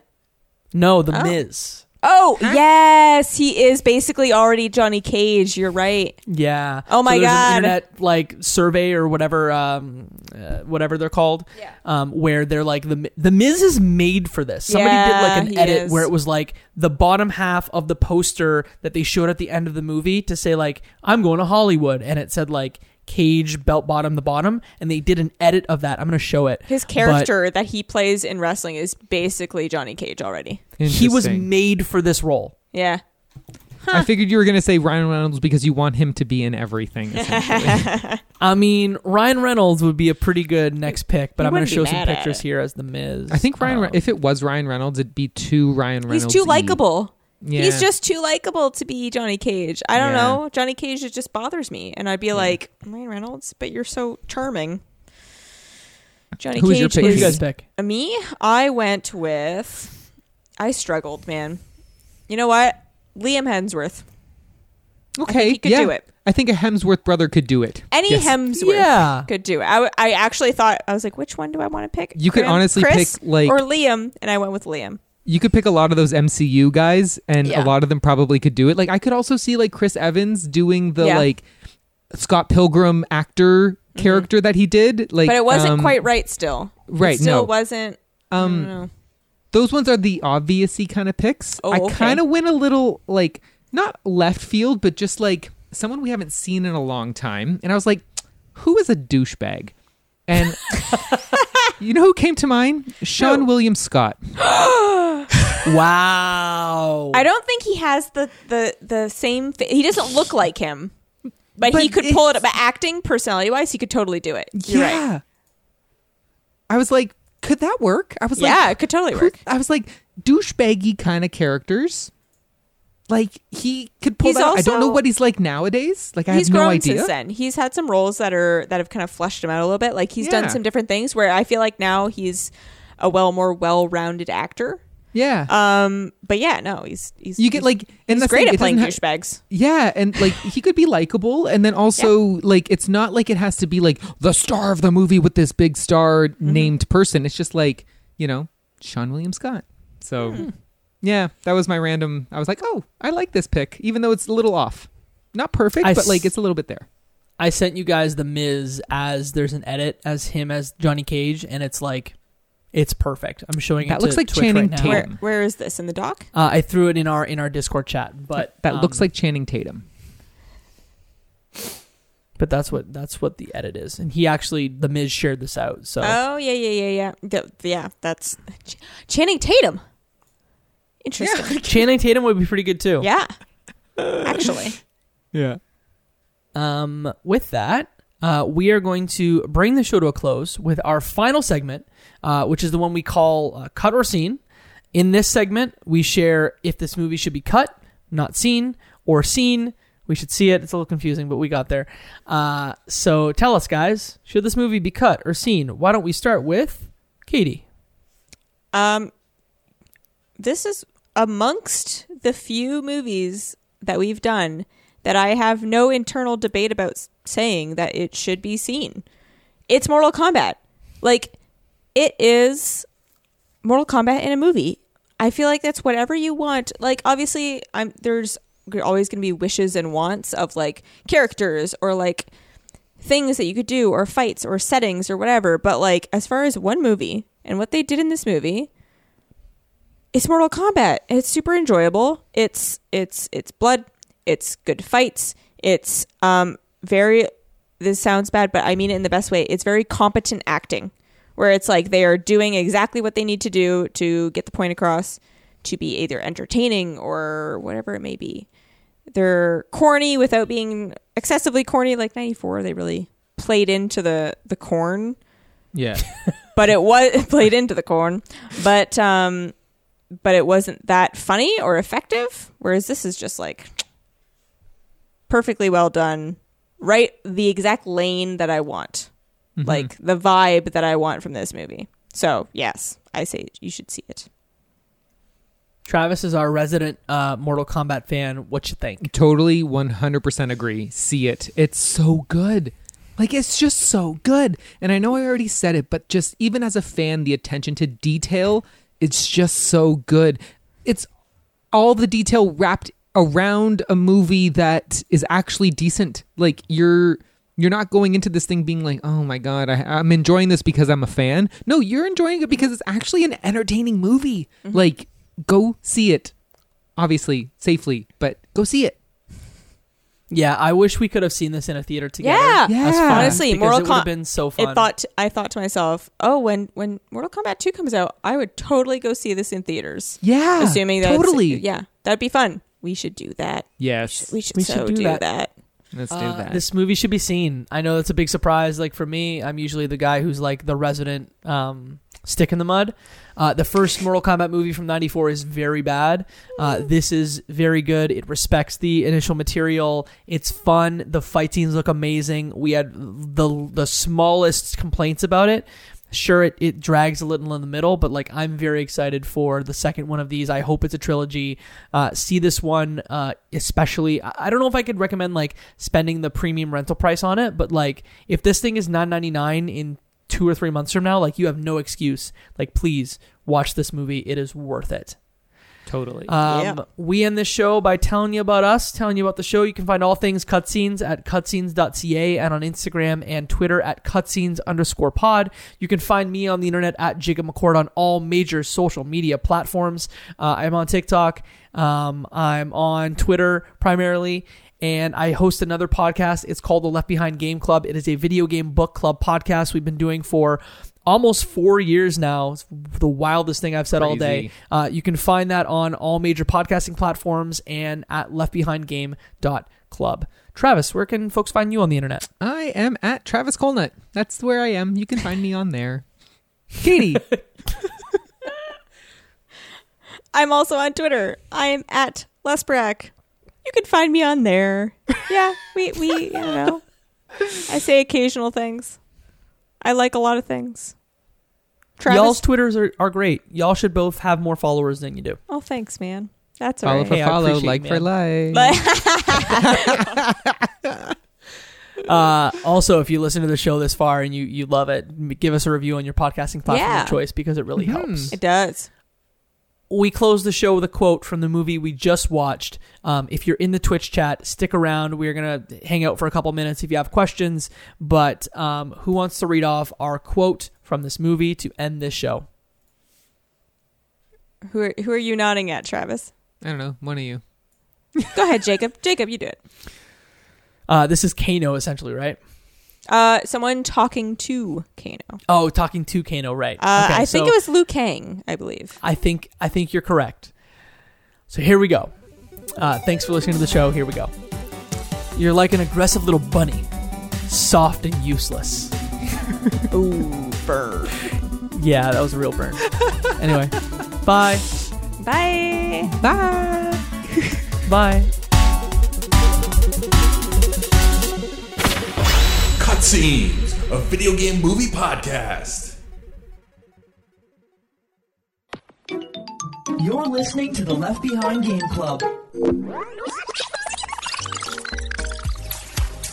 [SPEAKER 1] No, the
[SPEAKER 3] Oh.
[SPEAKER 1] Miz.
[SPEAKER 3] Oh yes, he is basically already Johnny Cage. You're right.
[SPEAKER 1] Yeah.
[SPEAKER 3] Oh my
[SPEAKER 1] so there's
[SPEAKER 3] God.
[SPEAKER 1] An internet like survey or whatever, um, uh, whatever they're called.
[SPEAKER 3] Yeah.
[SPEAKER 1] Um, where they're like the the Miz is made for this. Somebody did like an
[SPEAKER 3] he
[SPEAKER 1] edit
[SPEAKER 3] is.
[SPEAKER 1] where it was like the bottom half of the poster that they showed at the end of the movie to say like I'm going to Hollywood, and it said like Cage belt bottom the bottom, and they did an edit of that. I'm gonna show it.
[SPEAKER 3] His
[SPEAKER 1] But
[SPEAKER 3] character that he plays in wrestling is basically Johnny Cage already.
[SPEAKER 1] he was made for this role.
[SPEAKER 3] Yeah.
[SPEAKER 4] I figured you were going to say Ryan Reynolds because you want him to be in everything.
[SPEAKER 1] I mean, Ryan Reynolds would be a pretty good next pick, but
[SPEAKER 3] He
[SPEAKER 1] I'm
[SPEAKER 3] gonna
[SPEAKER 1] show some pictures here as the Miz.
[SPEAKER 4] I think Ryan. Re-
[SPEAKER 1] Um,
[SPEAKER 4] if it was Ryan Reynolds, it'd be too Ryan Reynolds.
[SPEAKER 3] He's too likable.
[SPEAKER 4] Yeah.
[SPEAKER 3] He's just too likable to be Johnny Cage. I don't
[SPEAKER 4] Yeah.
[SPEAKER 3] know. Johnny Cage it just bothers me, and I'd be like, Ryan Reynolds, but you're so charming. Johnny
[SPEAKER 4] Who's your
[SPEAKER 3] Cage
[SPEAKER 4] pick?
[SPEAKER 1] Who you guys pick?
[SPEAKER 3] me. I went with. I struggled, man. You know what? Liam Hemsworth.
[SPEAKER 4] okay.
[SPEAKER 3] he could
[SPEAKER 4] yeah.
[SPEAKER 3] do it.
[SPEAKER 4] I think a Hemsworth brother could do it.
[SPEAKER 3] Any
[SPEAKER 4] Yes.
[SPEAKER 3] Hemsworth
[SPEAKER 1] Yeah.
[SPEAKER 3] could do it. I, w- I actually thought I was like, which one do I want to pick?
[SPEAKER 4] You could honestly
[SPEAKER 3] Chris
[SPEAKER 4] pick, like-
[SPEAKER 3] or Liam, and I went with Liam.
[SPEAKER 4] You could pick a lot of those MCU guys, and
[SPEAKER 3] Yeah.
[SPEAKER 4] a lot of them probably could do it. Like I could also see like Chris Evans doing the
[SPEAKER 3] Yeah.
[SPEAKER 4] like Scott Pilgrim actor character that he did. Like,
[SPEAKER 3] Mm-hmm. but it wasn't
[SPEAKER 4] um,
[SPEAKER 3] quite right. Still,
[SPEAKER 4] right,
[SPEAKER 3] It still
[SPEAKER 4] no.
[SPEAKER 3] wasn't.
[SPEAKER 4] Um, those ones are the obviously kind of picks.
[SPEAKER 3] Oh,
[SPEAKER 4] I
[SPEAKER 3] okay.
[SPEAKER 4] kind of went a little like not left field, but just like someone we haven't seen in a long time. And I was like, who is a douchebag? And you know who came to mind? Seann
[SPEAKER 3] Who?
[SPEAKER 4] William Scott.
[SPEAKER 1] Wow.
[SPEAKER 3] I don't think he has the the the same. Fa- he doesn't look like him, but, he could pull it.
[SPEAKER 4] it's-
[SPEAKER 3] But acting, personality wise, he could totally do it. You're right.
[SPEAKER 4] yeah. I was like, could that work? I was like,
[SPEAKER 3] Yeah, it could totally
[SPEAKER 4] who-
[SPEAKER 3] work.
[SPEAKER 4] I was like, douchebaggy kind of characters. Like he could pull
[SPEAKER 3] He's
[SPEAKER 4] that. out. I don't know what he's like nowadays. Like I
[SPEAKER 3] he's
[SPEAKER 4] have no
[SPEAKER 3] grown
[SPEAKER 4] idea.
[SPEAKER 3] since then. He's had some roles that are that have kind of fleshed him out a little bit. Like he's
[SPEAKER 4] Yeah.
[SPEAKER 3] done some different things where I feel like now he's a well more well rounded actor.
[SPEAKER 4] Yeah.
[SPEAKER 3] Um, but yeah, no, he's he's
[SPEAKER 4] you get like, and
[SPEAKER 3] he's great
[SPEAKER 4] the
[SPEAKER 3] at playing
[SPEAKER 4] ha-
[SPEAKER 3] douchebags.
[SPEAKER 4] Yeah, and like he could be likable, and then also like it's not like it has to be like the star of the movie with this big star
[SPEAKER 3] Mm-hmm.
[SPEAKER 4] named person. It's just like you know Seann William Scott. So
[SPEAKER 3] Hmm.
[SPEAKER 4] Yeah, that was my random. I was like, oh, I like this pick, even though it's a little off. Not perfect,
[SPEAKER 1] I
[SPEAKER 4] but like it's a little bit there.
[SPEAKER 1] I sent you guys the Miz as there's an edit as him as Johnny Cage, and it's like, it's perfect. I'm showing
[SPEAKER 4] That
[SPEAKER 1] it.
[SPEAKER 4] looks
[SPEAKER 1] to
[SPEAKER 4] like
[SPEAKER 1] Twitch
[SPEAKER 4] Channing
[SPEAKER 1] right now.
[SPEAKER 3] Where
[SPEAKER 4] Tatum.
[SPEAKER 3] where is this in the doc?
[SPEAKER 1] Uh, I threw it in our in our Discord chat, but
[SPEAKER 4] that
[SPEAKER 1] um,
[SPEAKER 4] looks like Channing Tatum.
[SPEAKER 1] But that's what that's what the edit is, and he actually the Miz shared this out. So
[SPEAKER 3] Oh yeah yeah yeah yeah Th- yeah. That's Ch- Channing Tatum. Interesting.
[SPEAKER 1] Channing Tatum would be pretty good too.
[SPEAKER 3] Yeah, actually.
[SPEAKER 4] Yeah.
[SPEAKER 1] Um, with that, uh, we are going to bring the show to a close with our final segment, uh, which is the one we call uh, Cut or Scene. In this segment, we share if this movie should be cut, not seen, or seen. We should see it. It's a little confusing, but we got there. Uh, so tell us, guys, should this movie be cut or seen? Why don't we start with Katie?
[SPEAKER 3] Um, this is amongst the few movies that we've done that I have no internal debate about saying that it should be seen. It's Mortal Kombat. Like, it is Mortal Kombat in a movie. I feel like that's whatever you want. Like, obviously, I'm there's always going to be wishes and wants of like characters or like things that you could do or fights or settings or whatever. But like, as far as one movie and what they did in this movie, it's Mortal Kombat. It's super enjoyable. It's it's it's blood. It's good fights. It's um very. This sounds bad, but I mean it in the best way. It's very competent acting, where it's like they are doing exactly what they need to do to get the point across, to be either entertaining or whatever it may be. They're corny without being excessively corny. Like '94, they really played into the the corn
[SPEAKER 4] Yeah.
[SPEAKER 3] but it was it played into the corn but um but it wasn't that funny or effective whereas this is just like perfectly well done right the exact lane that i want like the vibe that i want from this movie so yes i say you should see it
[SPEAKER 1] Travis is our resident uh, Mortal Kombat fan. What you think?
[SPEAKER 4] Totally 100% agree. See it. It's so good. Like, it's just so good. And I know I already said it, but just even as a fan, the attention to detail, it's just so good. It's all the detail wrapped around a movie that is actually decent. Like, you're. You're not going into this thing being like, oh my God, I, I'm enjoying this because I'm a fan. No, you're enjoying it because it's actually an entertaining movie. Mm-hmm. Like, go see it. Obviously, safely, but go see it.
[SPEAKER 1] Yeah, I wish we could have seen this in a theater together.
[SPEAKER 3] Yeah.
[SPEAKER 4] Yeah.
[SPEAKER 1] as
[SPEAKER 3] Honestly,
[SPEAKER 1] because
[SPEAKER 3] Mortal
[SPEAKER 1] Kombat would have been so fun.
[SPEAKER 3] it thought i thought to myself oh when when mortal kombat 2 comes out i would totally go see this in theaters
[SPEAKER 4] Yeah.
[SPEAKER 3] assuming that
[SPEAKER 4] totally.
[SPEAKER 3] yeah that'd be fun we should do that
[SPEAKER 4] Yes.
[SPEAKER 3] we should,
[SPEAKER 1] We should
[SPEAKER 3] so
[SPEAKER 1] do
[SPEAKER 3] do,
[SPEAKER 1] that.
[SPEAKER 3] that.
[SPEAKER 4] Let's do
[SPEAKER 1] Uh,
[SPEAKER 4] that.
[SPEAKER 1] This movie should be seen. I know that's a big surprise. Like for me, I'm usually the guy who's like the resident um, stick in the mud. Uh, the first Mortal Kombat movie from '94 is very bad. Uh, this is very good. It respects the initial material. It's fun. The fight scenes look amazing. We had the the smallest complaints about it. Sure, it, it drags a little in the middle, but like I'm very excited for the second one of these. I hope it's a trilogy. Uh, see this one, uh, especially. I don't know if I could recommend like spending the premium rental price on it, but like if this thing is 9.99 in two or three months from now, like you have no excuse. Like please watch this movie. It is worth it.
[SPEAKER 4] totally.
[SPEAKER 1] Um,
[SPEAKER 3] Yeah.
[SPEAKER 1] We end this show by telling you about us, telling you about the show. You can find all things cutscenes at cutscenes.ca and on Instagram and Twitter at cutscenes underscore pod. You can find me on the internet at Jacob McCord on all major social media platforms. Uh, I'm on TikTok. Um, I'm on Twitter primarily. And I host another podcast. It's called the Left Behind Game Club. It is a video game book club podcast we've been doing for almost four years now. It's the wildest thing I've said all day. Uh, you can find that on all major podcasting platforms and at leftbehindgame.club. Travis, where can folks find you on the internet?
[SPEAKER 4] I am at Travis Colnut. That's where I am. You can find me on there. Katie.
[SPEAKER 3] I'm also on Twitter. I am at Lesbrack. You can find me on there. Yeah, we we you know. I say occasional things. I like a lot of things. Travis?
[SPEAKER 1] Y'all's Twitters are, are great. Y'all should both have more followers than you do.
[SPEAKER 3] oh, thanks, man. That's all
[SPEAKER 4] Follow
[SPEAKER 3] right.
[SPEAKER 4] for
[SPEAKER 1] Hey,
[SPEAKER 4] follow, like
[SPEAKER 1] it,
[SPEAKER 4] for
[SPEAKER 1] man.
[SPEAKER 4] like.
[SPEAKER 1] Uh, also, if you listen to the show this far and you, you love it, give us a review on your podcasting platform
[SPEAKER 3] Yeah.
[SPEAKER 1] of choice because it really
[SPEAKER 4] Mhm.
[SPEAKER 1] helps.
[SPEAKER 3] It does.
[SPEAKER 1] We close the show with a quote from the movie we just watched. Um, if you're in the Twitch chat, stick around. We're gonna hang out for a couple minutes if you have questions. But um, who wants to read off our quote from this movie to end this show?
[SPEAKER 3] Who are, who are you nodding at, Travis?
[SPEAKER 4] I don't know. One of you.
[SPEAKER 3] Go ahead, Jacob. Jacob, you do it.
[SPEAKER 1] Uh, this is Kano, essentially, right?
[SPEAKER 3] Uh, someone talking to Kano.
[SPEAKER 1] Oh, talking to Kano, right?
[SPEAKER 3] Uh,
[SPEAKER 1] Okay,
[SPEAKER 3] I think it was Liu Kang, I believe.
[SPEAKER 1] I think I think you're correct. So here we go. Uh, thanks for listening to the show. Here we go. You're like an aggressive little bunny, soft and useless.
[SPEAKER 3] Ooh, burn.
[SPEAKER 1] Yeah, that was a real burn. anyway, bye.
[SPEAKER 3] Bye.
[SPEAKER 4] Bye.
[SPEAKER 1] Bye.
[SPEAKER 2] Cutscenes, a video game movie podcast.
[SPEAKER 5] You're listening to the Left Behind Game Club.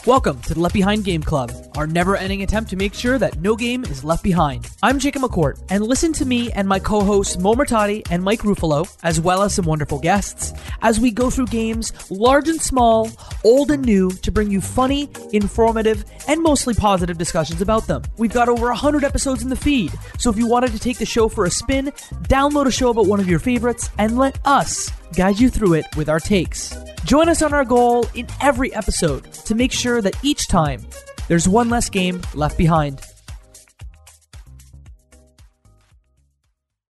[SPEAKER 1] Welcome to the Left Behind Game Club, our never ending attempt to make sure that no game is left behind. I'm Jacob McCourt, and listen to me and my co hosts Mo Murtati and Mike Ruffalo, as well as some wonderful guests, as we go through games large and small, old and new, to bring you funny, informative, and mostly positive discussions about them. We've got over 100 episodes in the feed, so if you wanted to take the show for a spin, download a show about one of your favorites and let us guide you through it with our takes. Join us on our goal in every episode to make sure that each time there's one less game left behind.